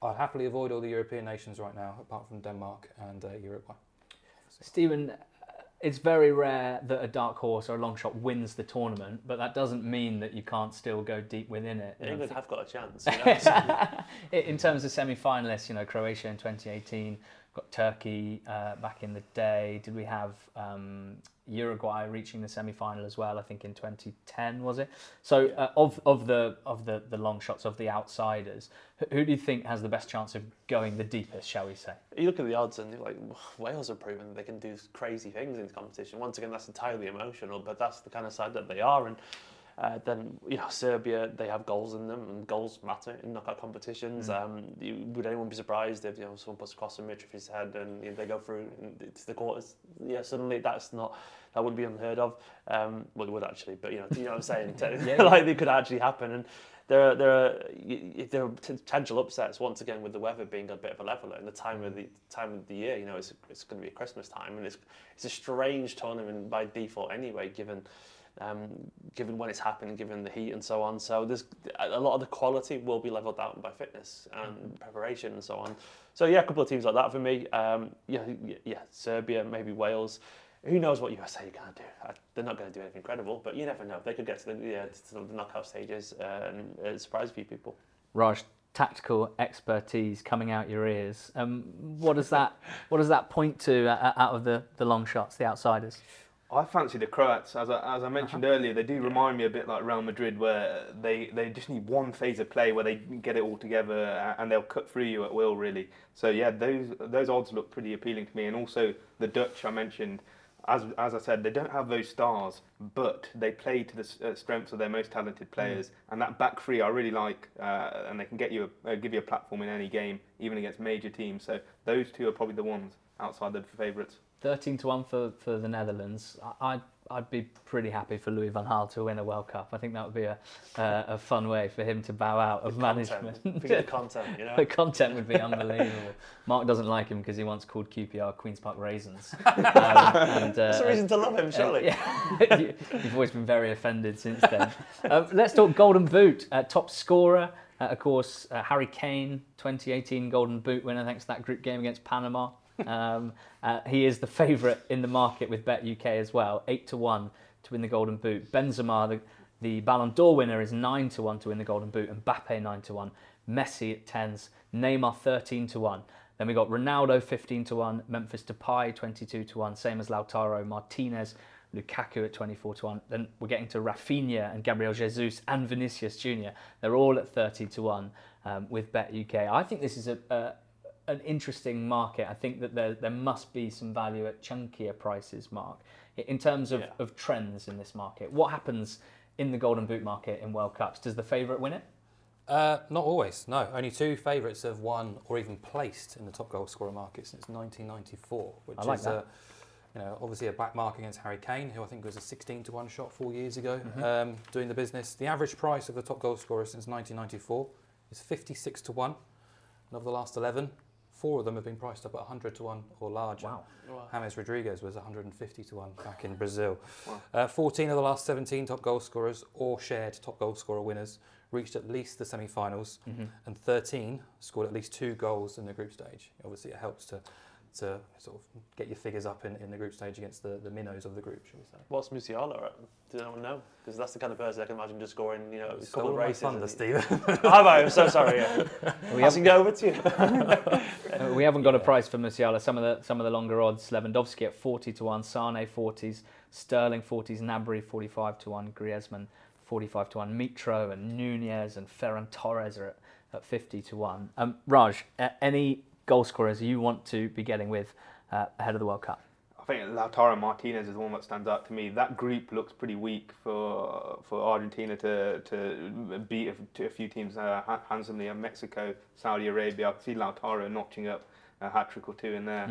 I'd happily avoid all the European nations right now, apart from Denmark and uh, Uruguay. Stephen, it's very rare that a dark horse or a long shot wins the tournament, but that doesn't mean that you can't still go deep within it. And England have got a chance. You know? in in terms of semi-finalists, you know, Croatia in 2018, got Turkey uh, back in the day. Did we have um, Uruguay reaching the semi-final as well? I think in 2010 was it? So uh, of of the of the the long shots of the outsiders, who, do you think has the best chance of going the deepest? Shall we say? you look at the odds and you're like, Wales have proven that they can do crazy things in this competition. Once again, that's entirely emotional, but that's the kind of side that they are. And uh, then, you know, Serbia, they have goals in them, and goals matter in knockout competitions. Um, you, would anyone be surprised if you know someone puts across a cross on Mitrovic's head and you know, they go through to the quarters? Yeah, suddenly that's not that wouldn't be unheard of. Um, well, it would actually, but you know, you know what I'm saying? Yeah, like it could actually happen. And there are there are there are potential upsets once again with the weather being a bit of a leveler and the time of the time of the year. You know, it's it's going to be Christmas time, and it's it's a strange tournament by default anyway, given. Um, given when it's happening, given the heat and so on, so there's a lot of the quality will be leveled out by fitness and preparation and so on. So yeah, a couple of teams like that for me. Um, yeah, yeah, Serbia, maybe Wales. Who knows what USA are going to do? Uh, They're not going to do anything incredible, but you never know. They could get to the, yeah, to the knockout stages uh, and uh, surprise a few people. Raj, tactical expertise coming out your ears. Um, what does that what does that point to uh, out of the, the long shots, the outsiders? I fancy the Croats, as I, as I mentioned earlier. They do remind me a bit like Real Madrid, where they, they just need one phase of play where they get it all together and they'll cut through you at will, really. So yeah, those those odds look pretty appealing to me. And also the Dutch I mentioned, as as I said, they don't have those stars, but they play to the uh, strengths of their most talented players. And that back three I really like, uh, and they can get you a, uh, give you a platform in any game, even against major teams. So those two are probably the ones outside the favourites. Thirteen to one for, for the Netherlands. I- I'd I'd be pretty happy for Louis van Gaal to win a World Cup. I think that would be a uh, a fun way for him to bow out of management. Content. The content, you know. the content would be unbelievable. Mark doesn't like him because he once called QPR Queens Park Raisins. Um, and, uh, That's a reason to love him, surely. Uh, yeah. You- You've always been very offended since then. um, let's talk Golden Boot. Uh, top scorer, uh, of course, uh, Harry Kane, 2018 Golden Boot winner thanks to that group game against Panama. Um, uh, he is the favourite in the market with Bet UK as well, 8 to 1 to win the Golden Boot. Benzema, the, the Ballon d'Or winner, is 9 to 1 to win the Golden Boot, and Mbappe 9 to 1. Messi at 10s, Neymar 13 to 1. Then we got Ronaldo 15 to 1, Memphis Depay 22 to 1, same as Lautaro Martinez, Lukaku at 24 to 1. Then we're getting to Rafinha and Gabriel Jesus and Vinicius Jr. They're all at 30 to 1 um, with Bet UK. I think this is a, a an interesting market. I think that there there must be some value at chunkier prices, Mark, in terms of, Yeah. of trends in this market. What happens in the Golden Boot market in World Cups? Does the favourite win it? Uh, not always, no. Only two favourites have won or even placed in the top goal scorer market since 1994, which like is. A, you know, obviously a back mark against Harry Kane, who I think was a 16 to 1 shot four years ago, Mm-hmm. um, doing the business. The average price of the top goal scorer since 1994 is 56 to 1. And of the last 11, four of them have been priced up at 100 to 1 or larger. Wow. James Rodriguez was 150 to 1 back in Brazil. Wow. Uh, 14 of the last 17 top goal scorers or shared top goal scorer winners reached at least the semi finals, and 13 scored at least two goals in the group stage. Obviously, it helps to, to sort of get your figures up in, in the group stage against the, the minnows of the group, shall we say. What's Musiala at? Does anyone know? Because that's the kind of person I can imagine just scoring, you know, a couple Stole of races. thunder, Stephen. Oh, I? I'm so sorry. Yeah. We Passing it over to you. Uh, we haven't got a price for Musiala. Some of the some of the longer odds: Lewandowski at forty to one, Sane forties, Sterling forties, Gnabry forty five to one, Griezmann forty five to one, Mitro and Nunez and Ferran Torres are at, at fifty to one. Um, Raj, uh, any goal scorers you want to be getting with uh, ahead of the World Cup? I think Lautaro Martinez is the one that stands out to me. That group looks pretty weak for for Argentina to to beat a, to a few teams uh, handsomely. Uh, Mexico, Saudi Arabia. I can see Lautaro notching up a hat trick or two in there.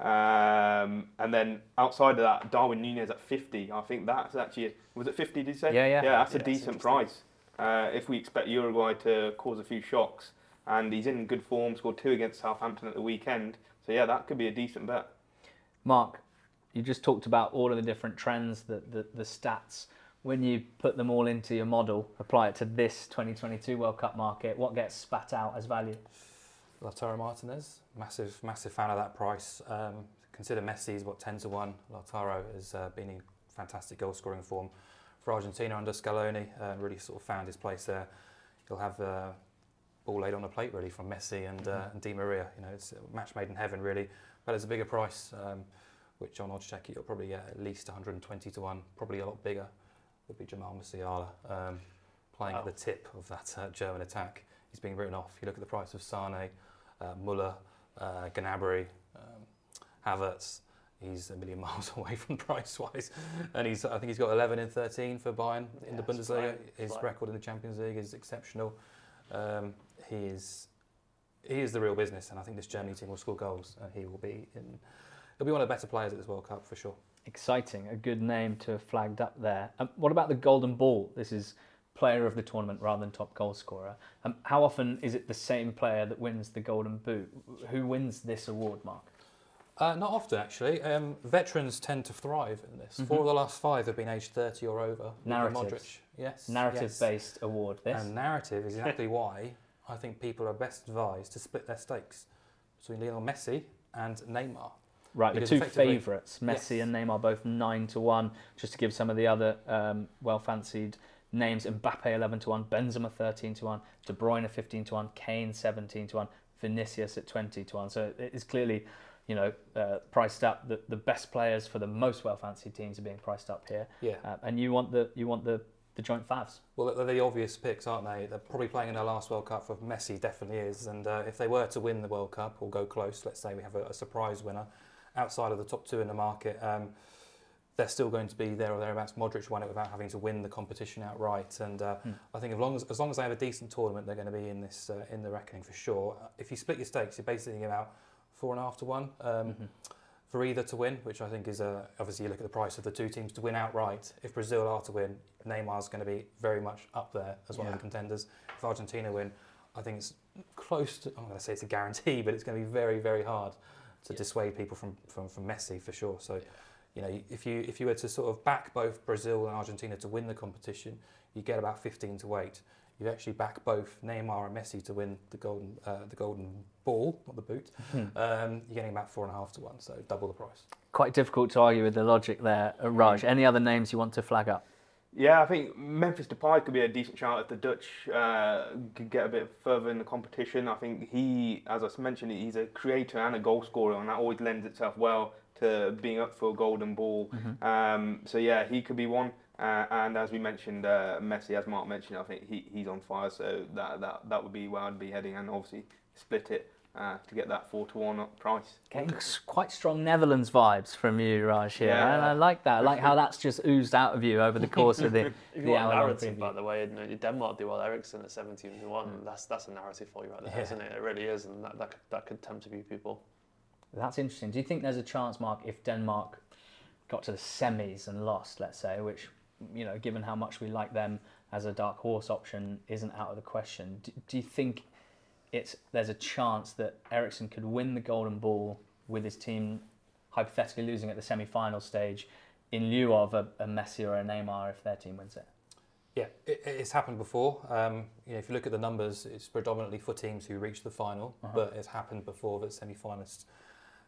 Um, and then outside of that, Darwin Nunez at 50. I think that's actually was it 50? Did you say? Yeah, yeah. Yeah, that's Yeah, a decent interesting. price. Uh, if we expect Uruguay to cause a few shocks, and he's in good form, scored two against Southampton at the weekend. So yeah, that could be a decent bet. Mark, you just talked about all of the different trends, the, the, the stats. When you put them all into your model, apply it to this 2022 World Cup market, what gets spat out as value? Lautaro Martinez, massive, massive fan of that price. Um, consider Messi's what ten to one. Lautaro has uh, been in fantastic goal scoring form for Argentina under Scaloni. Uh, really sort of found his place there. He'll have uh, ball laid on a plate really from Messi and, uh, and Di Maria. You know, it's a match made in heaven really. But it's a bigger price, um, which on Oddschecker you'll probably get at least 120 to one. Probably a lot bigger would be Jamal Musiala um, playing at the tip of that uh, German attack. He's being written off. You look at the price of Sane, uh, Muller, uh, Gnabry, um, Havertz. He's a million miles away from price wise, and he's I think he's got 11 in 13 for Bayern in the Yeah, it's Bundesliga. His record in the Champions League is exceptional. Um, he is he is the real business, and I think this Germany team will score goals, and he will be in. He'll be one of the better players at this World Cup for sure. Exciting, a good name to have flagged up there. Um, what about the Golden Ball? This is player of the tournament rather than top goal scorer. Um, how often is it the same player that wins the Golden Boot? Who wins this award, Mark? Uh, not often, actually. Um, veterans tend to thrive in this. Four of the last five have been aged 30 or over. Luka Narratives. Modric. Yes. yes. Narrative-based award. This. And narrative is exactly why I think people are best advised to split their stakes between Lionel Messi and Neymar. Right, the two favourites, Messi Yes. and Neymar, both nine to one. Just to give some of the other um, well-fancied names: Mbappe eleven to one, Benzema thirteen to one, De Bruyne fifteen to one, Kane seventeen to one, Vinicius at twenty to one. So it is clearly, you know, uh, priced up. The, the best players for the most well-fancied teams are being priced up here, Yeah. uh, and you want the you want the the joint favs. Well, they're the obvious picks, aren't they? They're probably playing in their last World Cup for Messi, definitely is. And uh, if they were to win the World Cup or go close, let's say we have a, a surprise winner outside of the top two in the market, um, they're still going to be there or thereabouts. Modric won it without having to win the competition outright. And uh, I think as long as, as long as they have a decent tournament, they're going to be in this uh, in the reckoning for sure. If you split your stakes, you're basically thinking about four and a half to one. Um, For either to win, which I think is uh, obviously you look at the price of the two teams to win outright. If Brazil are to win, Neymar's going to be very much up there as one of the contenders. If Argentina win, I think it's close to. I'm going to say it's a guarantee, but it's going to be very, very hard to dissuade people from, from, from Messi for sure. So, you know, if you if you were to sort of back both Brazil and Argentina to win the competition, you get about 15 to eight. You actually back both Neymar and Messi to win the golden uh, the golden ball, not the boot. Um, you're getting about four and a half to one, so double the price. Quite difficult to argue with the logic there, uh, Raj. Any other names you want to flag up? Yeah, I think Memphis Depay could be a decent shout if the Dutch uh, could get a bit further in the competition. I think he, as I mentioned, he's a creator and a goal scorer, and that always lends itself well to being up for a golden ball. Um, so yeah, he could be one. Uh, and as we mentioned, uh, Messi, as Mark mentioned, I think he, he's on fire. So that, that that would be where I'd be heading, and obviously split it uh, to get that four to one up price. Getting quite strong Netherlands vibes from you, Raj. Here, Yeah. and I like that. I like how that's just oozed out of you over the course of the the want hour-long narrative, preview. by the way, you know, Denmark do well. Eriksen at 17 to 1. That's that's a narrative for you right there, Yeah. not it? It really is, and that, that, could, that could tempt a few people. That's interesting. Do you think there's a chance, Mark, if Denmark got to the semis and lost, let's say, which, you know, given how much we like them as a dark horse option, isn't out of the question? Do, do you think it's there's a chance that Eriksen could win the Golden Ball with his team hypothetically losing at the semi-final stage, in lieu of a, a Messi or a Neymar if their team wins it? Yeah, it, it's happened before. Um, you know, if you look at the numbers, it's predominantly for teams who reach the final, but it's happened before that semi-finalists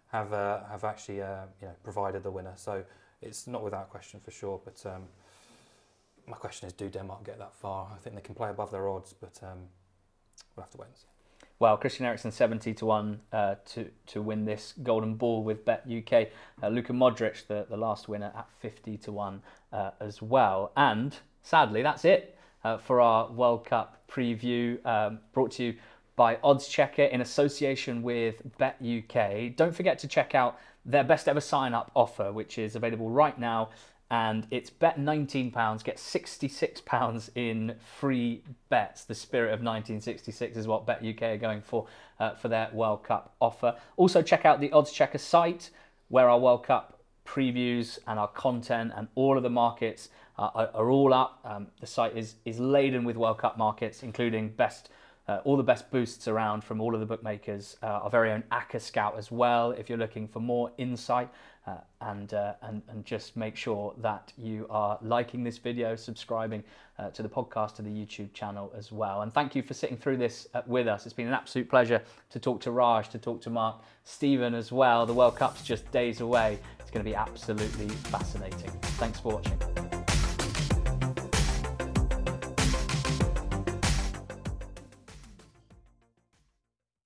have uh, have actually uh, you know provided the winner. So it's not without question for sure. But um, my question is, do Denmark get that far? I think they can play above their odds, but um, we'll have to wait and see. Well, Christian Eriksen seventy to one uh, to to win this golden ball with Bet UK. Uh, Luka Modric, the, the last winner, at fifty to one uh, as well. And sadly, that's it uh, for our World Cup preview. Um, brought to you by Odds Checker in association with Bet UK. Don't forget to check out their best ever sign up offer, which is available right now and it's bet £19, get £66 in free bets. The spirit of 1966 is what Bet UK are going for uh, for their World Cup offer. Also, check out the Odds Checker site where our World Cup previews and our content and all of the markets are, are all up. Um, the site is, is laden with World Cup markets, including best uh, all the best boosts around from all of the bookmakers. Uh, our very own ACCA Scout as well. If you're looking for more insight uh, and, uh, and and just make sure that you are liking this video, subscribing uh, to the podcast, to the YouTube channel as well. And thank you for sitting through this uh, with us. It's been an absolute pleasure to talk to Raj, to talk to Mark, Stephen as well. The World Cup's just days away. It's going to be absolutely fascinating. Thanks for watching.